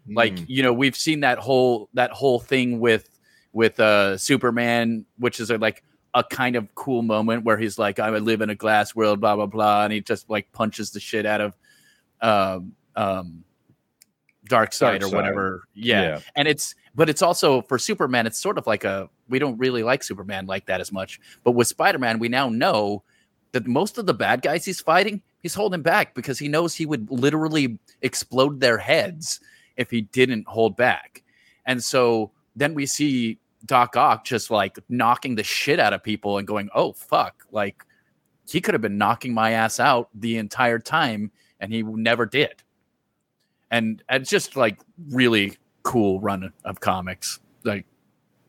like Mm. you know we've seen that whole that whole thing with with uh superman which is a, like a kind of cool moment where he's like i live in a glass world blah blah blah and he just like punches the shit out of um um dark side or Darkseid. whatever yeah. Yeah. and it's but it's also for superman it's sort of like a we don't really like superman like that as much but with spider-man we now know that most of the bad guys he's fighting he's holding back because he knows he would literally explode their heads if he didn't hold back. And so then we see Doc Ock just like knocking the shit out of people and going, oh, fuck. Like he could have been knocking my ass out the entire time and he never did. And it's just like really cool run of comics. Like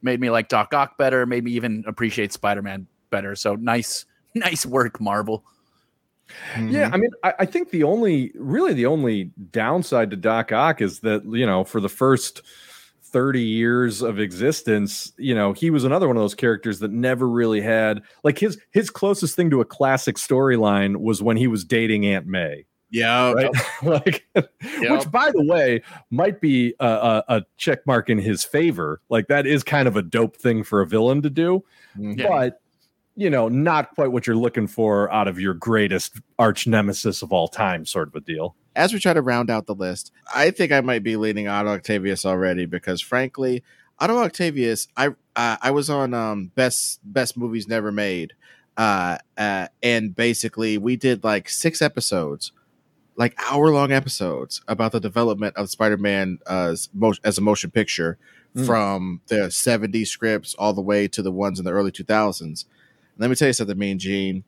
made me like Doc Ock better, made me even appreciate Spider Man better. So nice, nice work, Marvel. Yeah, mm-hmm. I mean, I, I think the only, really, the only downside to Doc Ock is that you know, for the first thirty years of existence, you know, he was another one of those characters that never really had like his his closest thing to a classic storyline was when he was dating Aunt May, yeah, right? like, which, by the way, might be a, a, a check mark in his favor. Like that is kind of a dope thing for a villain to do Mhm. Yeah. but you know, not quite what you're looking for out of your greatest arch nemesis of all time, sort of a deal. as we try to round out the list, I think I might be leaning Otto Octavius already because, frankly, Otto Octavius, I uh, I was on um, best best movies never made, uh, uh, and basically we did like six episodes like hour long episodes about the development of Spider-Man uh, as a motion picture mm. from the 70s scripts all the way to the ones in the early 2000s. Let me tell you something, Mean Gene.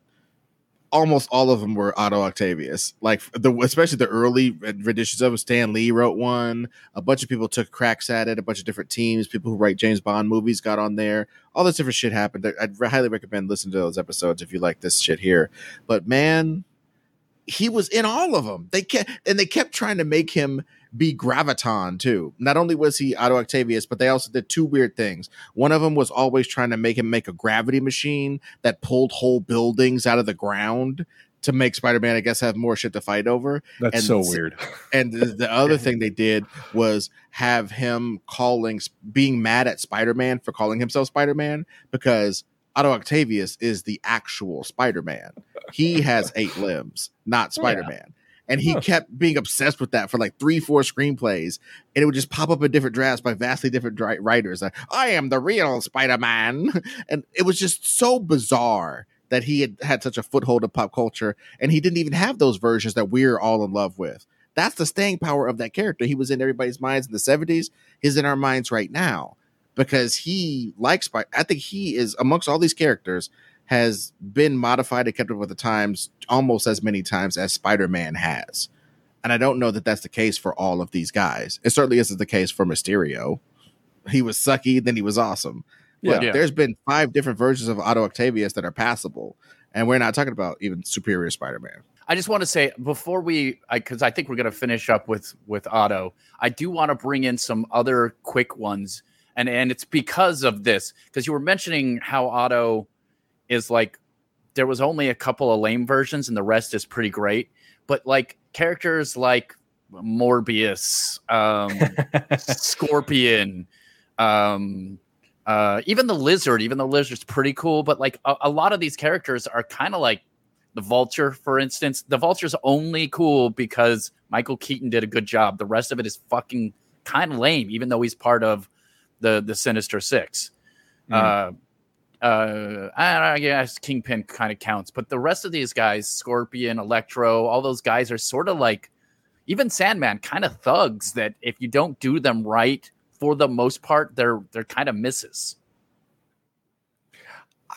Almost all of them were Otto Octavius. Like the especially the early renditions of. Stan Lee wrote one. A bunch of people took cracks at it. A bunch of different teams, people who write James Bond movies, got on there. All this different shit happened. I'd highly recommend listening to those episodes if you like this shit here. But man, he was in all of them. They kept and they kept trying to make him be Graviton too. Not only was he Otto Octavius, but they also did two weird things. One of them was always trying to make him make a gravity machine that pulled whole buildings out of the ground to make Spider-Man, I guess, have more shit to fight over. That's and so weird. And the, the other thing they did was have him calling, being mad at Spider-Man for calling himself Spider-Man because Otto Octavius is the actual Spider-Man. He has eight limbs, not oh, Spider-Man. Yeah. And he huh. kept being obsessed with that for like three, four screenplays, and it would just pop up in different drafts by vastly different writers. Like, I am the real Spider-Man, and it was just so bizarre that he had had such a foothold in pop culture, and he didn't even have those versions that we're all in love with. That's the staying power of that character. He was in everybody's minds in the '70s. He's in our minds right now because he likes Spider. I think he is amongst all these characters has been modified and kept up with the times almost as many times as Spider-Man has. And I don't know that that's the case for all of these guys. It certainly isn't the case for Mysterio. He was sucky, then he was awesome. But yeah. there's been five different versions of Otto Octavius that are passable. And we're not talking about even superior Spider-Man. I just want to say before we, because I, I, think we're going to finish up with with Otto. I do want to bring in some other quick ones and and it's because of this because you were mentioning how Otto is like there was only a couple of lame versions and the rest is pretty great. But like characters like morbius um scorpion um uh even the lizard even the lizard's pretty cool. But like a, a lot of these characters are kind of like the vulture for instance. The vulture's only cool because michael keaton did a good job. The rest of it is fucking kind of lame even though he's part of the the Sinister 6 mm-hmm. Uh, uh, I, I guess Kingpin kind of counts, but the rest of these guys, Scorpion, Electro, all those guys are sort of like even Sandman, kind of thugs that if you don't do them right, for the most part, they're they're kind of misses.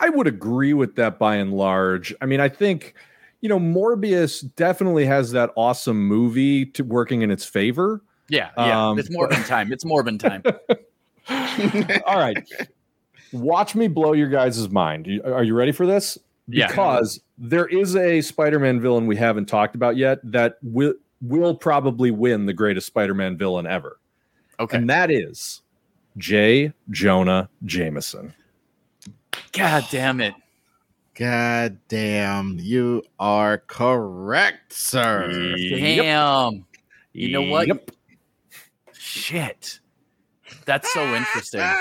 I would agree with that by and large. I mean, I think you know Morbius definitely has that awesome movie to working in its favor. Yeah, yeah, um, it's Morbin time. It's Morbin time. All right. Watch me blow your guys' mind. Are you ready for this? Because yeah. there is a Spider-Man villain we haven't talked about yet that will will probably win the greatest Spider-Man villain ever. Okay. And that is J. Jonah Jameson. God damn it. God damn, you are correct, sir. Damn. Yep. You know what? Yep. Shit. That's so interesting.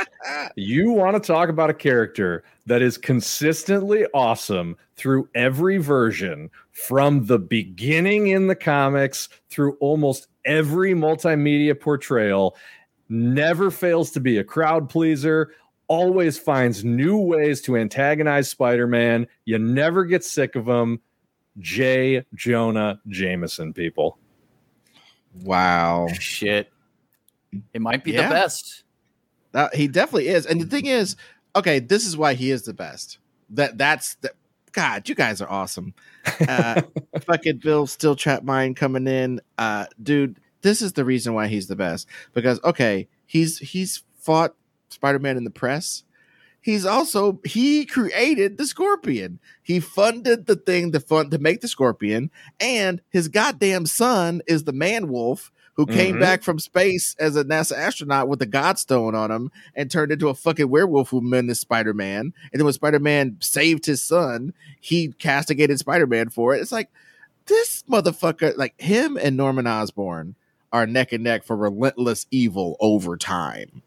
You want to talk about a character that is consistently awesome through every version from the beginning in the comics through almost every multimedia portrayal, never fails to be a crowd pleaser, always finds new ways to antagonize Spider Man. You never get sick of him. J. Jonah Jameson, people. Wow. Shit. It might be yeah. the best. Uh, he definitely is. And the thing is, okay, this is why he is the best. That that's the God, you guys are awesome. Uh fucking Bill Still Trap Mine coming in. Uh dude, this is the reason why he's the best. Because okay, he's he's fought Spider-Man in the press. He's also he created the Scorpion. He funded the thing to fund to make the Scorpion, and his goddamn son is the Man Wolf who came mm-hmm. back from space as a NASA astronaut with a Godstone on him and turned into a fucking werewolf who menaced Spider Man. And then when Spider Man saved his son, he castigated Spider Man for it. It's like this motherfucker, like him and Norman Osborn are neck and neck for relentless evil over time.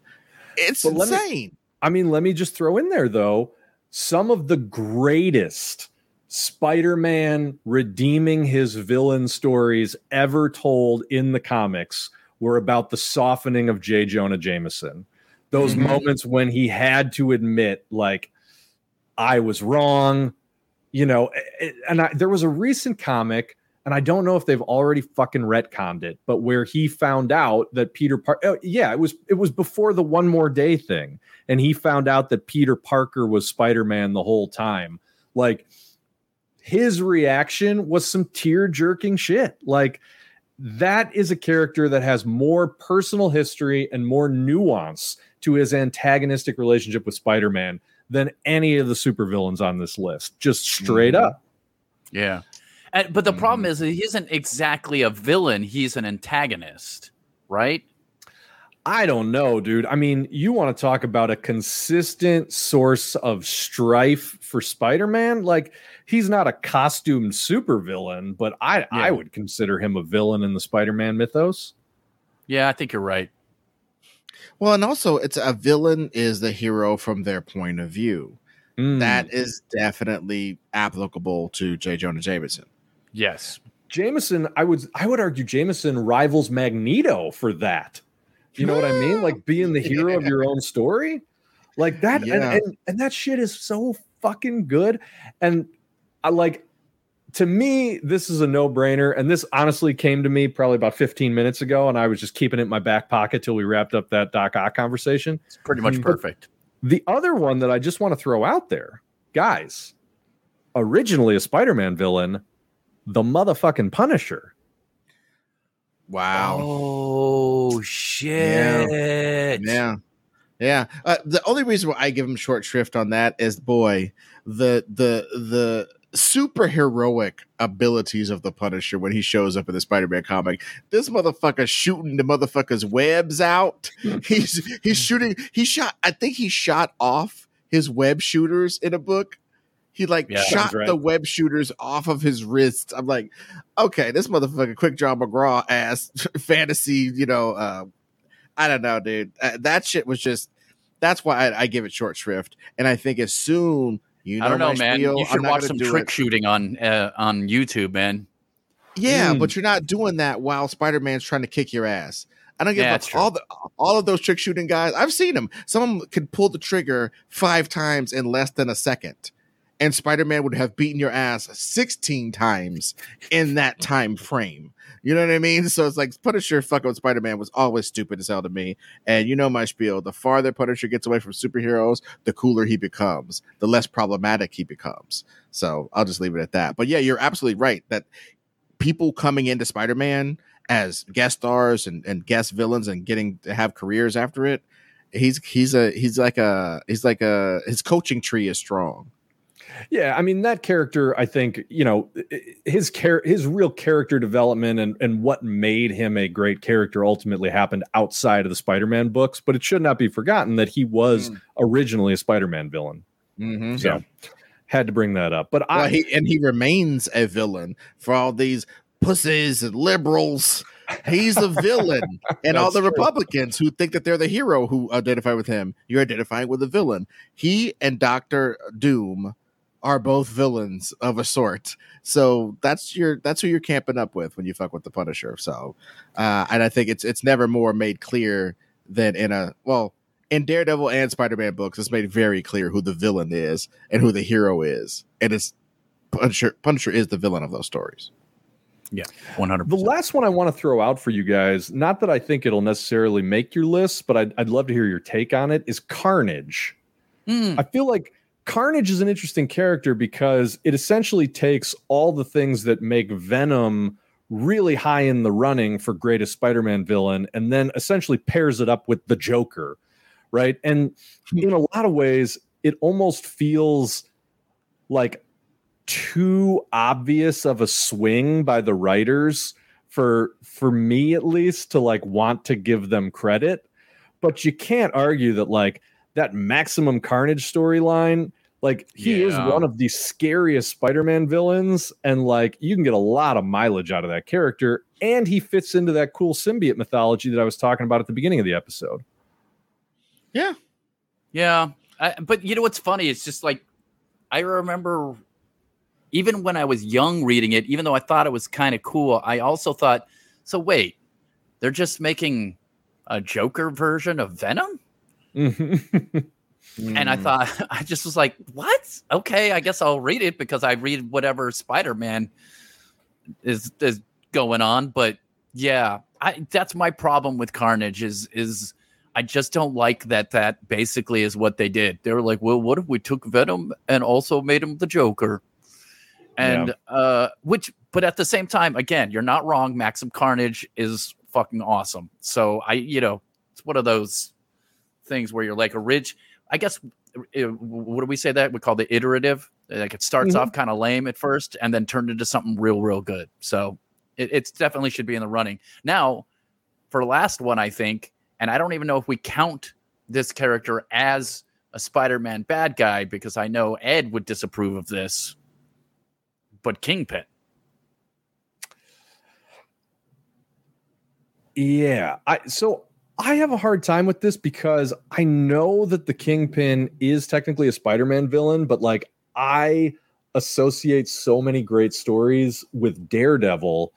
It's but insane. Me, I mean, let me just throw in there though, some of the greatest Spider-Man redeeming his villain stories ever told in the comics were about the softening of J. Jonah Jameson. Those mm-hmm. moments when he had to admit, like, I was wrong, you know. And I, there was a recent comic, and I don't know if they've already fucking retconned it, but where he found out that Peter Parker, oh, yeah, it was it was before the one more day thing, and he found out that Peter Parker was Spider Man the whole time. Like his reaction was some tear jerking shit. Like that is a character that has more personal history and more nuance to his antagonistic relationship with Spider Man than any of the supervillains on this list. Just straight mm-hmm. up. Yeah. And, but the mm-hmm. problem is he isn't exactly a villain, he's an antagonist, right? I don't know, dude. I mean, you want to talk about a consistent source of strife for Spider-Man? Like he's not a costumed supervillain, but I yeah. I would consider him a villain in the Spider-Man mythos. Yeah, I think you're right. Well, and also it's a villain is the hero from their point of view. Mm. That is definitely applicable to J. Jonah Jameson. Yes. Jameson, I would I would argue Jameson rivals Magneto for that. You know what I mean? Like being the hero yeah. of your own story. Like that yeah. and, and, and that shit is so fucking good. And I like to me, this is a no-brainer. And this honestly came to me probably about 15 minutes ago, and I was just keeping it in my back pocket till we wrapped up that Doc Ock conversation. It's pretty much perfect. But the other one that I just want to throw out there, guys, originally a Spider-Man villain, the motherfucking Punisher. Wow. Oh shit. Yeah. Yeah. yeah. Uh, the only reason why I give him short shrift on that is boy, the the the super heroic abilities of the Punisher when he shows up in the Spider-Man comic. This motherfucker shooting the motherfucker's webs out. he's he's shooting he shot I think he shot off his web shooters in a book he like yeah, shot right. the web shooters off of his wrists. I'm like, okay, this motherfucker quick draw McGraw ass fantasy, you know, uh, I don't know, dude. Uh, that shit was just that's why I, I, give it short shrift. And I think as soon you know, I don't know, man. Spiel, you should watch some trick it. shooting on uh, on YouTube, man. Yeah, mm. but you're not doing that while Spider Man's trying to kick your ass. I don't give yeah, all the all of those trick shooting guys. I've seen them. Some of them can pull the trigger five times in less than a second and Spider-Man would have beaten your ass 16 times in that time frame. You know what I mean? So it's like Punisher fucking with Spider-Man was always stupid as hell to me. And you know my spiel. The farther Punisher gets away from superheroes, the cooler he becomes, the less problematic he becomes. So I'll just leave it at that. But yeah, you're absolutely right that people coming into Spider-Man as guest stars and, and guest villains and getting to have careers after it, he's he's a he's like a he's like a his coaching tree is strong. Yeah, I mean that character. I think you know his char- his real character development and and what made him a great character ultimately happened outside of the Spider-Man books. But it should not be forgotten that he was mm. originally a Spider-Man villain. Mm-hmm. So yeah. had to bring that up. But well, I he, and he remains a villain for all these pussies and liberals. He's a villain, and all the true. Republicans who think that they're the hero who identify with him, you're identifying with a villain. He and Doctor Doom are both villains of a sort. So that's your that's who you're camping up with when you fuck with the Punisher. So, uh, and I think it's it's never more made clear than in a well in Daredevil and Spider Man books. It's made very clear who the villain is and who the hero is, and it's Punisher. Punisher is the villain of those stories. Yeah, one hundred. The last one I want to throw out for you guys, not that I think it'll necessarily make your list, but I'd, I'd love to hear your take on it. Is Carnage? Mm. I feel like Carnage is an interesting character because it essentially takes all the things that make Venom really high in the running for greatest Spider-Man villain and then essentially pairs it up with the Joker, right? And hmm. in a lot of ways it almost feels like too obvious of a swing by the writers for for me at least to like want to give them credit but you can't argue that like that maximum carnage storyline like he yeah. is one of the scariest Spider-Man villains, and like you can get a lot of mileage out of that character, and he fits into that cool symbiote mythology that I was talking about at the beginning of the episode. Yeah, yeah, I, but you know what's funny? It's just like I remember, even when I was young reading it, even though I thought it was kind of cool, I also thought, so wait, they're just making a Joker version of Venom. And I mm. thought, I just was like, what? Okay, I guess I'll read it because I read whatever Spider Man is is going on. But yeah, I that's my problem with Carnage is is I just don't like that that basically is what they did. They were like, well, what if we took Venom and also made him the Joker? And uh which but at the same time, again, you're not wrong. Maxim Carnage is fucking awesome. So I, you know, it's one of those things where you're like a ridge. I guess uh, what do we say that we call the iterative? Like it starts Mhm. off kind of lame at first and then turned into something real, real good. So it it's definitely should be in the running. Now, for last one, I think, and I don't even know if we count this character as a Spider-Man bad guy because I know Ed would disapprove of this. But Kingpin. Yeah. I so I have a hard time with this because I know that the Kingpin is technically a Spider-Man villain, but like I associate so many great stories with Daredevil.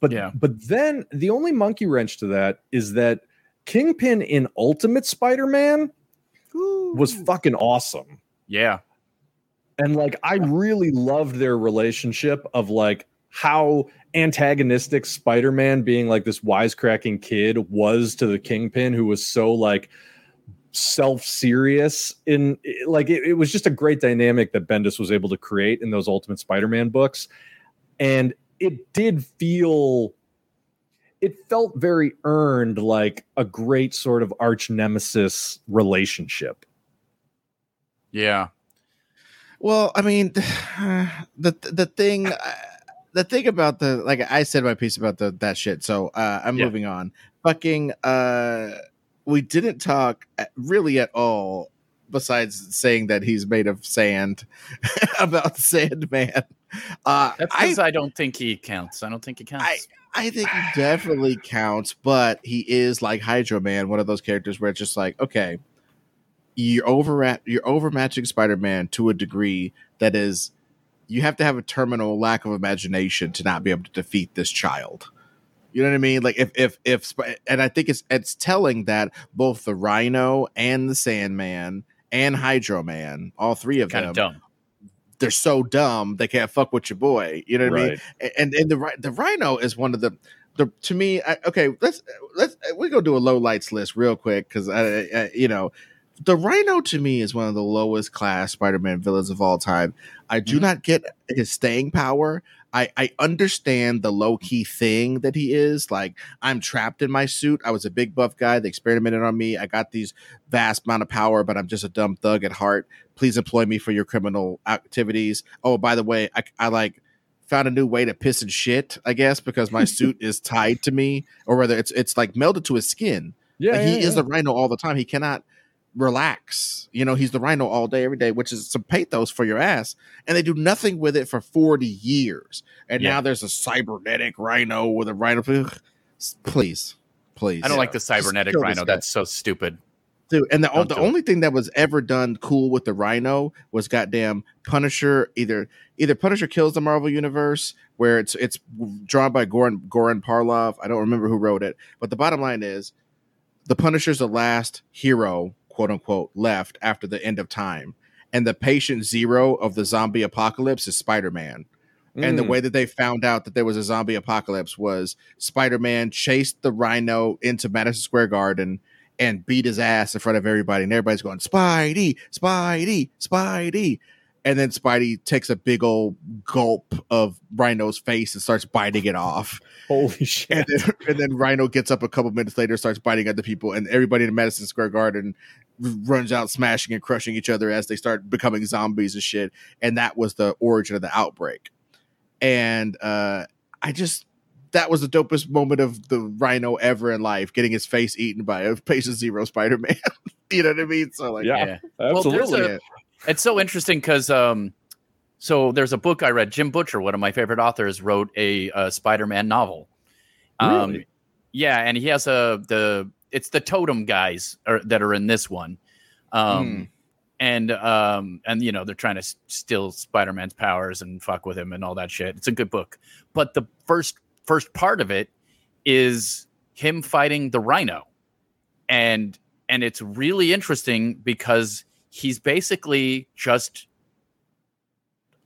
But Yeah. but then the only monkey wrench to that is that Kingpin in Ultimate Spider-Man was fucking awesome. Yeah. And like I really loved their relationship of like how antagonistic Spider-Man being like this wisecracking kid was to the Kingpin who was so like self-serious in like it, it was just a great dynamic that Bendis was able to create in those Ultimate Spider-Man books. And it did feel it felt very earned like a great sort of arch nemesis relationship. Yeah. Well, I mean, the the thing, uh, the thing about the like I said my piece about the that shit. So uh, I'm Yeah. moving on. Fucking, uh, we didn't talk really at all. Besides saying that he's made of sand, about Sandman. Uh, That's I because I, don't think he counts. I don't think he counts. I think he definitely counts, but he is like Hydro Man, one of those characters where it's just like, okay, you're over at, you're overmatching Spider Man to a degree that is you have to have a terminal lack of imagination to not be able to defeat this child. You know what I mean? Like if if if and I think it's it's telling that both the Rhino and the Sandman and Hydro Man, all three of kind them, of dumb. they're so dumb they can't fuck with your boy. You know what I mean? and and the the rhino is one of the the to me I, okay let's let's we go do a low lights list real quick because I, I you know the rhino to me is one of the lowest class spider-man villains of all time i do Mhm. not get his staying power I, I understand the low key thing that he is. Like, I'm trapped in my suit. I was a big buff guy. They experimented on me. I got these vast amount of power, but I'm just a dumb thug at heart. Please employ me for your criminal activities. Oh, by the way, I, I like found a new way to piss and shit, I guess, because my suit is tied to me, or whether it's it's like melded to his skin. Yeah, Like, he yeah, is yeah. the rhino all the time. He cannot relax. You know, he's the rhino all day, every day, which is some pathos for your ass. And they do nothing with it for 40 years. And Yeah. now there's a cybernetic rhino with a rhino. Please, please. I don't like the cybernetic rhino. That's so stupid. Dude, and the, Don't the it. only thing that was ever done cool with the Rhino was goddamn Punisher. Either either Punisher kills the Marvel universe, where it's it's drawn by Goran Goran Parlov. I don't remember who wrote it, but the bottom line is, the Punisher's the last hero, quote unquote, left after the end of time, and the patient zero of the zombie apocalypse is Spider Man. And the Mm. way that they found out that there was a zombie apocalypse was Spider Man chased the rhino into Madison Square Garden and beat his ass in front of everybody. And everybody's going, Spidey, Spidey, Spidey. And then Spidey takes a big old gulp of Rhino's face and starts biting it off. holy shit. And then, and then Rhino gets up a couple minutes later, starts biting other people, and everybody in Madison Square Garden runs out smashing and crushing each other as they start becoming zombies and shit. And that was the origin of the outbreak. And uh, I just that was the dopest moment of the Rhino ever in life, getting his face eaten by a patient zero Spider Man. you know what I mean? So like, Yeah. Well, there's Absolutely. a- It's so interesting because um, so there's a book I read. Jim Butcher, one of my favorite authors, wrote a, uh Spider-Man novel. Um, Really? yeah, and he has a the it's the Totem guys are, that are in this one. Um, Hmm. and um, and you know they're trying to s- steal Spider-Man's powers and fuck with him and all that shit. It's a good book, but the first first part of it is him fighting the Rhino, and and it's really interesting because he's basically just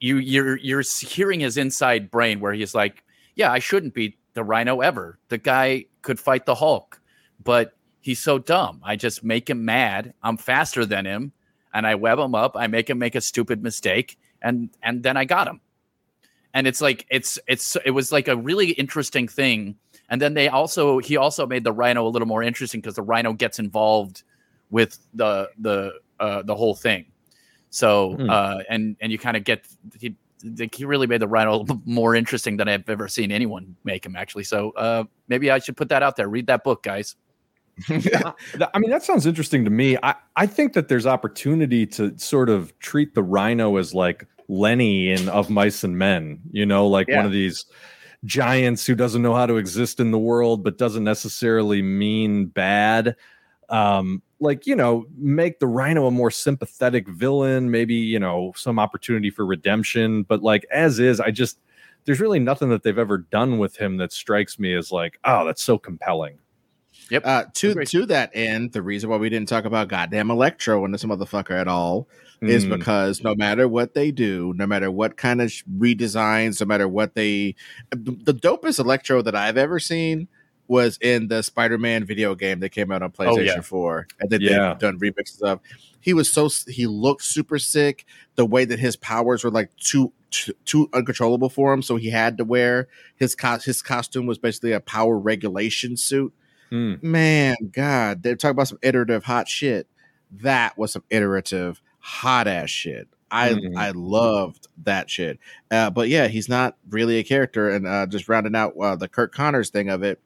you you're you're hearing his inside brain where he's like yeah, I shouldn't be the Rhino ever. The guy could fight the Hulk, but he's so dumb. I just make him mad. I'm faster than him, and I web him up. I make him make a stupid mistake, and and then I got him. And it's like it's it's it was like a really interesting thing. And then they also he also made the Rhino a little more interesting because the Rhino gets involved with the the uh, the whole thing. So Hmm. uh, and and you kind of get he he really made the Rhino more interesting than I've ever seen anyone make him actually. So uh, maybe I should put that out there. Read that book, guys. I mean, that sounds interesting to me. I, I think that there's opportunity to sort of treat the rhino as like Lenny in Of Mice and Men, you know, like Yeah. one of these giants who doesn't know how to exist in the world, but doesn't necessarily mean bad. Um, like, you know, make the rhino a more sympathetic villain, maybe, you know, some opportunity for redemption. But like, as is, I just, there's really nothing that they've ever done with him that strikes me as like, oh, that's so compelling. Uh, to Agreed. to that end, the reason why we didn't talk about goddamn Electro and this motherfucker at all is Mm. because no matter what they do, no matter what kind of redesigns, no matter what they, the, the dopest Electro that I've ever seen was in the Spider-Man video game that came out on PlayStation Oh, yeah. 4 and that Yeah. they've done remixes of. He was so he looked super sick. The way that his powers were like too too, too uncontrollable for him, so he had to wear his co- his costume was basically a power regulation suit. Mm. Man, God, they're talking about some iterative hot shit. That was some iterative hot ass shit. I Mhm. I loved that shit. Uh, but yeah, he's not really a character. And uh, just rounding out uh, the Curt Connors thing of it,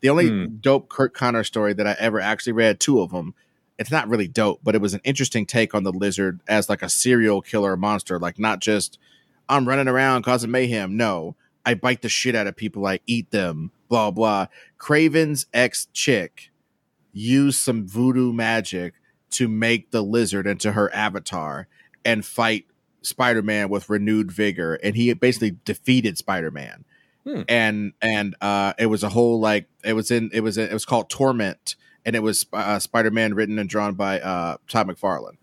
the only Hmm. dope Curt Connors story that I ever actually read, two of them. It's not really dope, but it was an interesting take on the lizard as like a serial killer monster, like not just I'm running around causing mayhem. No, I bite the shit out of people. I eat them. Blah blah. Kraven's ex chick used some voodoo magic to make the lizard into her avatar and fight Spider Man with renewed vigor, and he basically defeated Spider Man. Hmm. And and uh, it was a whole like it was in it was it was called Torment, and it was uh, Spider Man written and drawn by uh, Todd McFarlane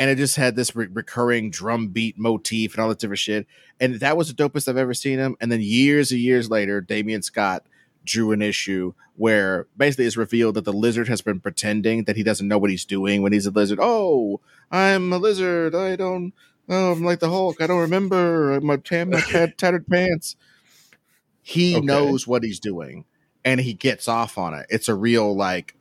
and it just had this re- recurring drum beat motif and all this different shit. And that was the dopest I've ever seen him. And then years and years later, Damion Scott drew an issue where basically it's revealed that the lizard has been pretending that he doesn't know what he's doing when he's a lizard. Oh, I'm a lizard. I don't. Oh, I'm like the Hulk. I don't remember my, tan- my tat- tattered pants. He Okay. knows what he's doing, and he gets off on it. It's a real like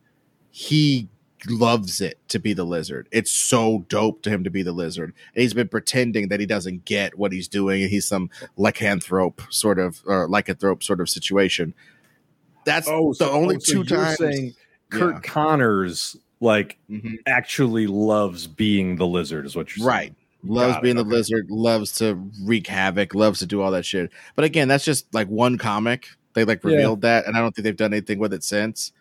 he loves it to be the lizard. It's so dope to him to be the lizard. And he's been pretending that he doesn't get what he's doing and he's some lycanthrope sort of or lycanthrope sort of situation. That's the only oh, so two times. saying Curt Yeah. Connors like Mhm. actually loves being the lizard, is what you're saying. Right. Loves Got it, being the okay. lizard, loves to wreak havoc, loves to do all that shit. But again, that's just like one comic. They like Yeah. revealed that, and I don't think they've done anything with it since.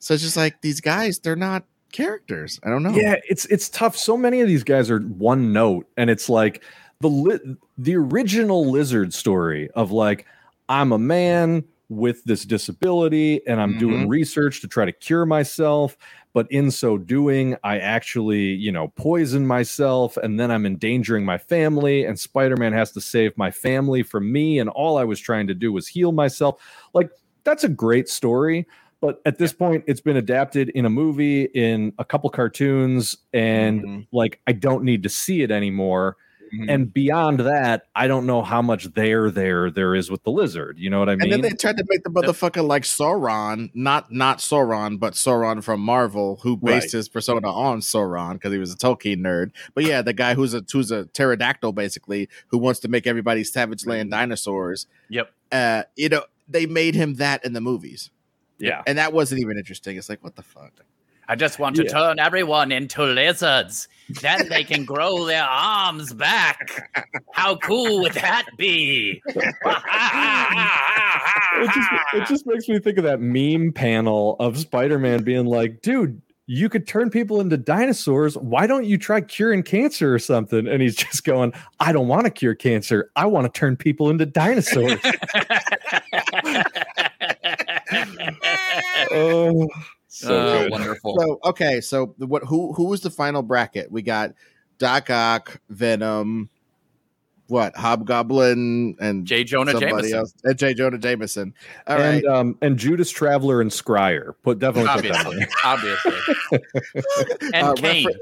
So it's just like these guys, they're not characters. I don't know. Yeah, it's it's tough. So many of these guys are one note, and it's like the li- the original lizard story of like I'm a man with this disability, and I'm doing mm-hmm. research to try to cure myself. But in so doing, I actually, you know, poison myself, and then I'm endangering my family. And Spider-Man has to save my family from me, and all I was trying to do was heal myself. Like that's a great story. But at this point, it's been adapted in a movie, in a couple cartoons, and Mhm. like I don't need to see it anymore. Mhm. And beyond that, I don't know how much there there there is with the lizard. You know what I mean? And then they tried to make the motherfucker like Sauron, not not Sauron, but Sauron from Marvel, who based Right. his persona on Sauron because he was a Tolkien nerd. But yeah, the guy who's a who's a pterodactyl basically, who wants to make everybody Savage Land dinosaurs. Yep. Uh, you know, they made him that in the movies, yeah. and that wasn't even interesting. It's like what the fuck. I just want to Yeah. turn everyone into lizards. Then they can grow their arms back. How cool would that be? It just it just makes me think of that meme panel of Spider-Man being like, dude, you could turn people into dinosaurs. Why don't you try curing cancer or something? And he's just going, I don't want to cure cancer. I want to turn people into dinosaurs. oh, so Oh, wonderful. So okay, so what? Who who was the final bracket? We got Doc Ock, Venom, what Hobgoblin and J. Jonah somebody Jameson. else, and J. Jonah Jameson. All right, and um and Judas Traveler and Scrier. Put definitely put that Obviously, there. obviously. And Uh, Kaine. refer-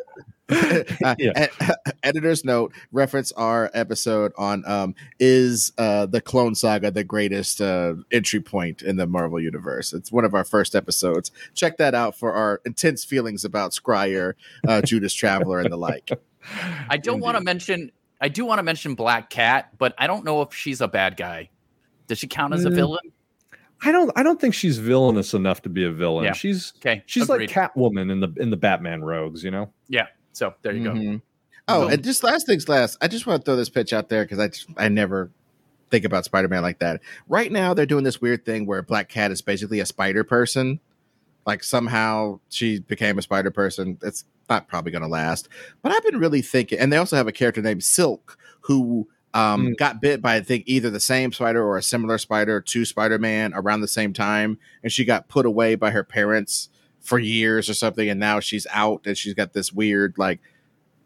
uh, Yeah. ed- editor's note reference our episode on um is uh the clone saga the greatest uh entry point in the marvel universe it's one of our first episodes check that out for our intense feelings about scrier uh judas traveler and the like I don't want to mention. I do want to mention Black Cat, but I don't know if she's a bad guy. Does she count as a Mm, villain? I don't I don't think she's villainous enough to be a villain. Yeah. She's Okay, she's agreed. like Catwoman in the in the Batman rogues, you know? yeah. So there you go. Mhm. oh Boom. and just last things last i just want to throw this pitch out there because i just, i never think about spider-man like that right now they're doing this weird thing where black cat is basically a spider person like somehow she became a spider person it's not probably going to last but i've been really thinking and they also have a character named silk who um, Mm. got bit by i think either the same spider or a similar spider to spider-man around the same time and she got put away by her parents for years or something and now she's out and she's got this weird like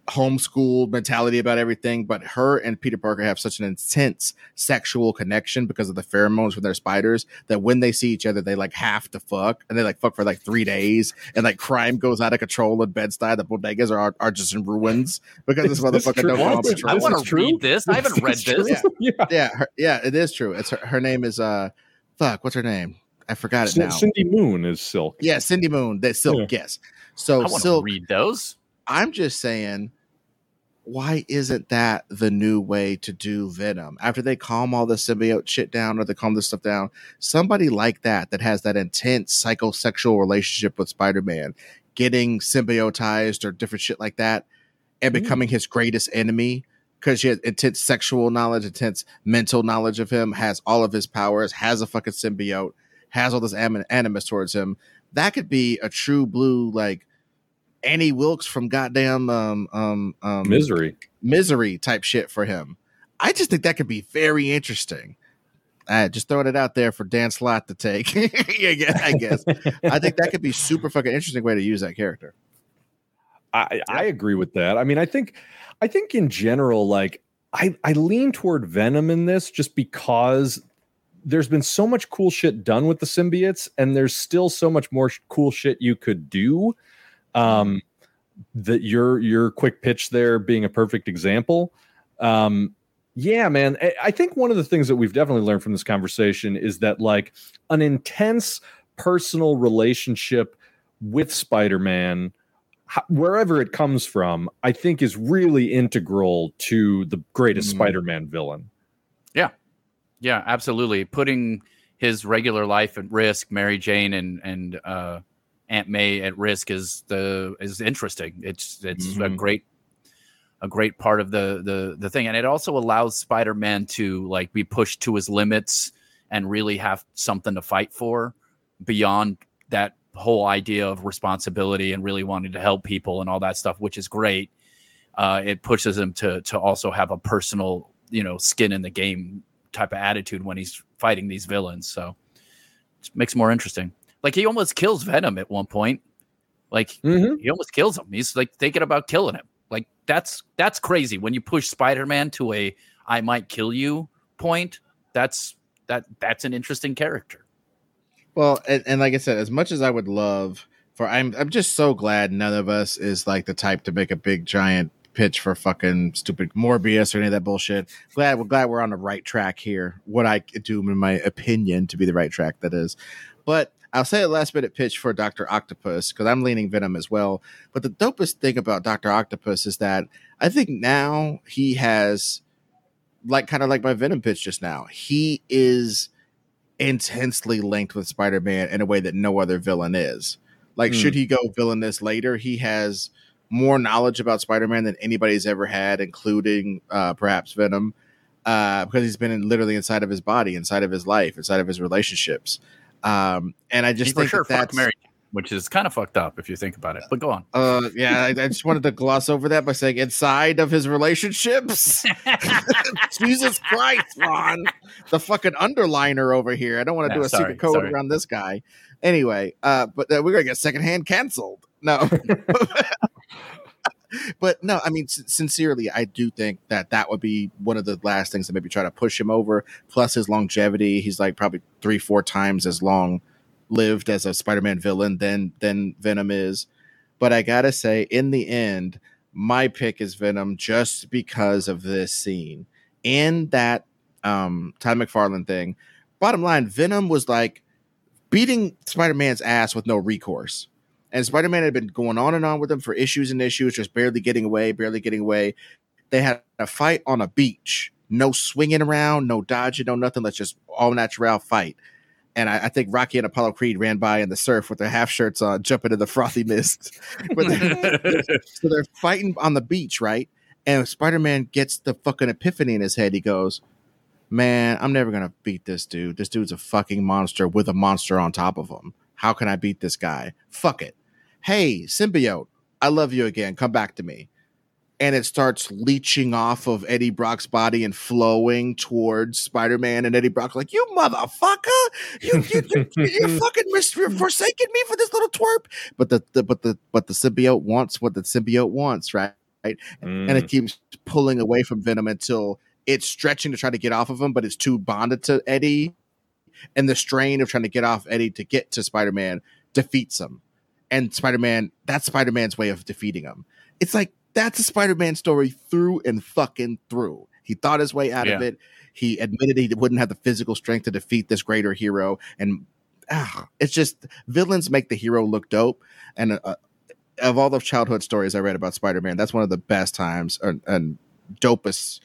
homeschooled mentality about everything, but her and Peter Parker have such an intense sexual connection because of the pheromones from their spiders that when they see each other, they like have to fuck and they like fuck for like three days and like crime goes out of control in Bed-Stuy. The bodegas are, are just in ruins because this Is this motherfucker true? don't go on What? I want to read this. I haven't read It's this. yeah. Yeah, her, yeah, it is true. It's her, her name is uh fuck, what's her name? I forgot it Cin- now. Cindy Moon is Silk. yeah, Cindy Moon. That Silk, yes. So I want to Silk read those. I'm just saying, why isn't that the new way to do Venom? After they calm all the symbiote shit down or they calm this stuff down, somebody like that that has that intense psychosexual relationship with Spider-Man, getting symbiotized or different shit like that, and Mm. becoming his greatest enemy because she has intense sexual knowledge, intense mental knowledge of him, has all of his powers, has a fucking symbiote, has all this anim- animus towards him. That could be a true blue like Annie Wilkes from goddamn um um um Misery. misery type shit for him. I just think that could be very interesting. Uh, just throwing it out there for Dan Slott to take. yeah, I guess. I think that could be super fucking interesting way to use that character. I, I agree with that. I mean, I think I think in general, like I, I lean toward Venom in this just because there's been so much cool shit done with the symbiotes, and there's still so much more sh- cool shit you could do. Um, that your your quick pitch there being a perfect example. Um, yeah, man. I, think one of the things that we've definitely learned from this conversation is that like an intense personal relationship with Spider-Man wherever it comes from, I think is really integral to the greatest Mhm. Spider-Man villain. Yeah. Yeah, absolutely. Putting his regular life at risk, Mary Jane and and uh, Aunt May at risk is the is interesting. It's it's a Mhm. great a great part of the the the thing, and it also allows Spider Man to like be pushed to his limits and really have something to fight for beyond that whole idea of responsibility and really wanting to help people and all that stuff, which is great. Uh, it pushes him to to also have a personal, you know, skin in the game type of attitude when he's fighting these villains. So it makes it more interesting. Like he almost kills Venom at one point. Like mm-hmm. he almost kills him. He's like thinking about killing him. Like that's that's crazy. When you push Spider-Man to a I might kill you point, that's that that's an interesting character. Well, and, and like I said, as much as I would love for, I'm I'm just so glad none of us is like the type to make a big giant pitch for fucking stupid Morbius or any of that bullshit. Glad we're glad we're on the right track here. What I do, in my opinion, to be the right track, that is. But I'll say a last minute pitch for Doctor Octopus because I'm leaning Venom as well. But the dopest thing about Doctor Octopus is that I think now he has, like, kind of like my Venom pitch just now. He is intensely linked with Spider-Man in a way that no other villain is. Like, Hmm. should he go villainous later, he has more knowledge about Spider-Man than anybody's ever had, including uh, perhaps Venom, uh, because he's been in, literally inside of his body, inside of his life, inside of his relationships. Um, and I just He for think sure that that's Mary, which is kind of fucked up if you think about it. But go on. uh, yeah, I, I just wanted to gloss over that by saying inside of his relationships. Jesus Christ, Ron, the fucking underliner over here. I don't want to do a sorry, secret code sorry. around this guy. Anyway, uh, but uh, we're gonna get secondhand canceled. No, but no, I mean, s- sincerely, I do think that that would be one of the last things that maybe try to push him over. Plus his longevity, he's like probably three, four times as long lived as a Spider-Man villain than than Venom is. But I gotta say, in the end, my pick is Venom just because of this scene and that um Todd McFarlane thing. Bottom line, Venom was like beating Spider-Man's ass with no recourse. And Spider-Man had been going on and on with him for issues and issues, just barely getting away, barely getting away. They had a fight on a beach, no swinging around, no dodging, no nothing. Let's just all natural fight. And I, I think Rocky and Apollo Creed ran by in the surf with their half shirts on, jumping in the frothy mist. But they- so they're fighting on the beach, right? And Spider Man gets the fucking epiphany in his head. He goes, Man, I'm never going to beat this dude. This dude's a fucking monster with a monster on top of him. How can I beat this guy? Fuck it. Hey, symbiote, I love you again. Come back to me. And it starts leeching off of Eddie Brock's body and flowing towards Spider Man. And Eddie Brock's like, You motherfucker! You, you, you, you fucking mis- you're forsaking me for this little twerp. But the, the but the but the symbiote wants what the symbiote wants, right? and Mm. it keeps pulling away from Venom until it's stretching to try to get off of him, but it's too bonded to Eddie. And the strain of trying to get off Eddie to get to Spider Man defeats him. And Spider Man, that's Spider Man's way of defeating him. It's like that's a Spider Man story through and fucking through. He thought his way out of it. He admitted he wouldn't have the physical strength to defeat this greater hero. And ah, it's just villains make the hero look dope. And uh, of all the childhood stories I read about Spider Man, that's one of the best times and, and dopest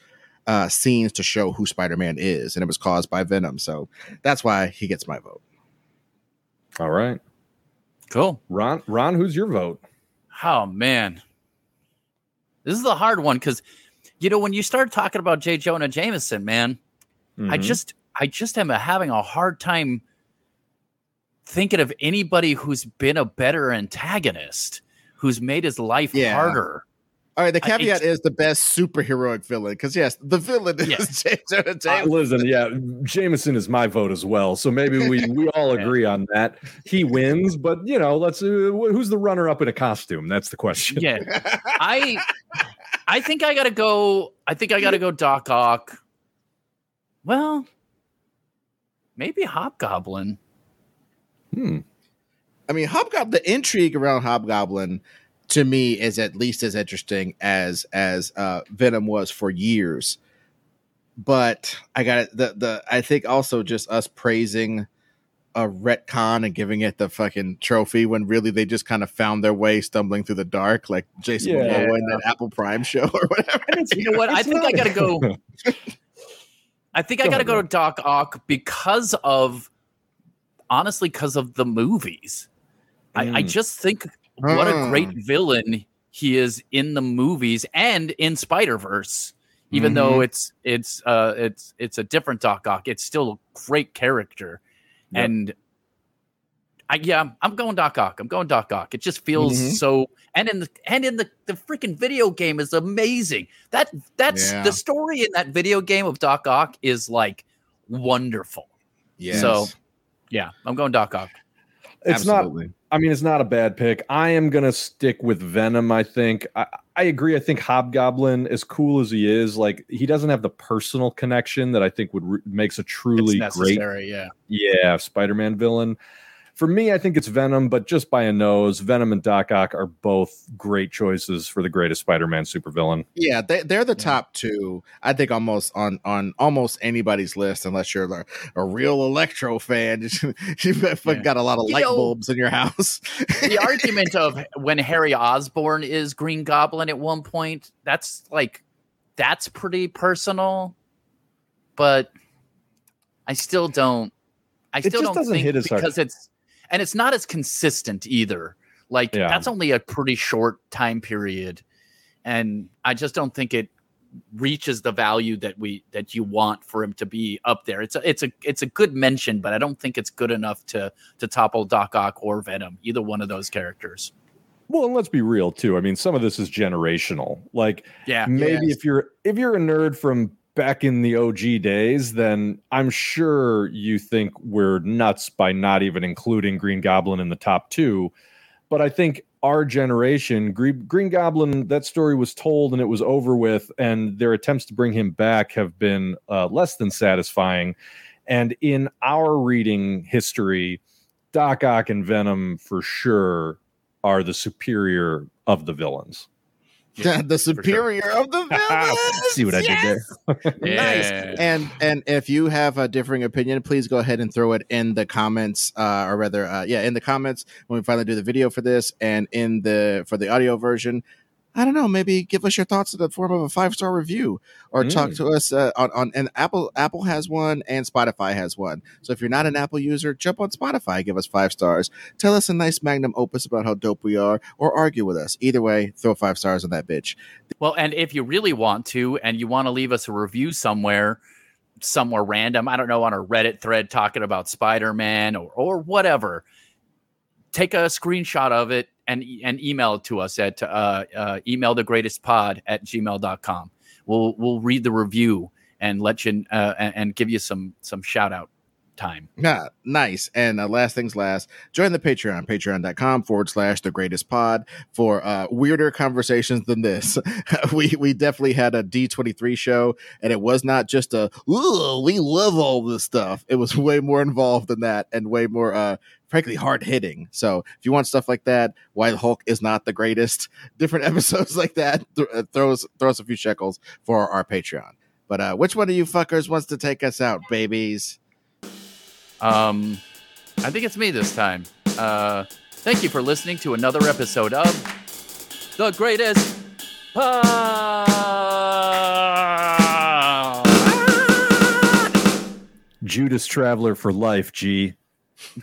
uh, scenes to show who Spider Man is, and it was caused by Venom. So that's why he gets my vote. All right, cool. Ron. Ron, who's your vote? Oh man, this is a hard one because you know when you start talking about J. Jonah Jameson, man, I Mhm. just I just am having a hard time thinking of anybody who's been a better antagonist, who's made his life Yeah. harder. All right, the caveat it's- is the best superheroic villain because yes, the villain is Yeah. J. Jonah Uh, Jameson. listen, yeah, Jameson is my vote as well. So maybe we we all agree on that. He wins, but you know, let's. Uh, who's the runner up in a costume? That's the question. Yeah, I I think I gotta go. I think I gotta go Doc Ock. Well, maybe Hobgoblin. Hmm. I mean, Hobgoblin. The intrigue around Hobgoblin to me is at least as interesting as as uh, Venom was for years. But I got it. The the I think also just us praising a retcon and giving it the fucking trophy when really they just kind of found their way stumbling through the dark, like Jason Yeah. Momoa in that Apple Prime show or whatever. You know what? I think I gotta go. I think I gotta ahead, go to Doc Ock because of honestly, because of the movies. I, I Mm. just think what a great Mm. villain he is in the movies and in Spider Verse. Even though it's it's uh it's it's a different Doc Ock, it's still a great character. Yep. And I yeah, I'm going Doc Ock. I'm going Doc Ock. It just feels Mhm. so and in the and in the the freaking video game is amazing. That that's Yeah. the story in that video game of Doc Ock is like wonderful. Yeah. So yeah, I'm going Doc Ock. It's not Absolutely. I mean, it's not a bad pick. I am gonna stick with Venom. I think I, I agree. I think Hobgoblin, as cool as he is, like he doesn't have the personal connection that I think would re- makes a truly great, necessary, yeah. yeah, Spider-Man villain. For me, I think it's Venom, but just by a nose. Venom and Doc Ock are both great choices for the greatest Spider-Man supervillain. Yeah, they, they're the top two. I think almost on on almost anybody's list, unless you're a, a real Electro fan. You've got, Yeah. got a lot of You light know- bulbs in your house. the argument of when Harry Osborn is Green Goblin at one point, that's like that's pretty personal, but I still don't. I It still just don't doesn't think hit as hard. because it's and it's not as consistent either. Like Yeah. that's only a pretty short time period, and I just don't think it reaches the value that we that you want for him to be up there. It's a it's a it's a good mention, but I don't think it's good enough to to topple Doc Ock or Venom, either one of those characters. Well, and let's be real too. I mean, some of this is generational. Like Yeah, maybe Yes. if you're if you're a nerd from back in the OG days, then I'm sure you think we're nuts by not even including Green Goblin in the top two. But I think our generation, Green, Goblin, that story was told and it was over with, and their attempts to bring him back have been uh, less than satisfying. And in our reading history, Doc Ock and Venom for sure are the superior of the villains. Yeah, the superior sure. of the villains. See what I yes! did there? nice. And and if you have a differing opinion, please go ahead and throw it in the comments, uh, or rather, uh, yeah, in the comments when we finally do the video for this, and in the for the audio version. I don't know, maybe give us your thoughts in the form of a five star review or mm. talk to us uh, on, on and Apple Apple has one and Spotify has one. So if you're not an Apple user, jump on Spotify, give us five stars, tell us a nice magnum opus about how dope we are, or argue with us. Either way, throw five stars on that bitch. Well, and if you really want to, and you want to leave us a review somewhere, somewhere random, I don't know, on a Reddit thread talking about Spider Man or or whatever, take a screenshot of it and and email it to us at uh, uh, email the greatest pod at gmail.com. We'll we'll read the review and let you uh, and, and, give you some some shout out time. Yeah, nice. And uh, last things last, join the Patreon, patreon.com forward slash the greatest pod for uh, weirder conversations than this. we we definitely had a D23 show, and it was not just a, ooh, we love all this stuff. It was way more involved than that and way more, uh, frankly, hard hitting. So if you want stuff like that, why the Hulk is not the greatest, different episodes like that, th- uh, throw, us, throw us a few shekels for our Patreon. But uh, which one of you fuckers wants to take us out, babies? Um, I think it's me this time. Uh, thank you for listening to another episode of The Greatest Pod. Judas Traveler for life, G.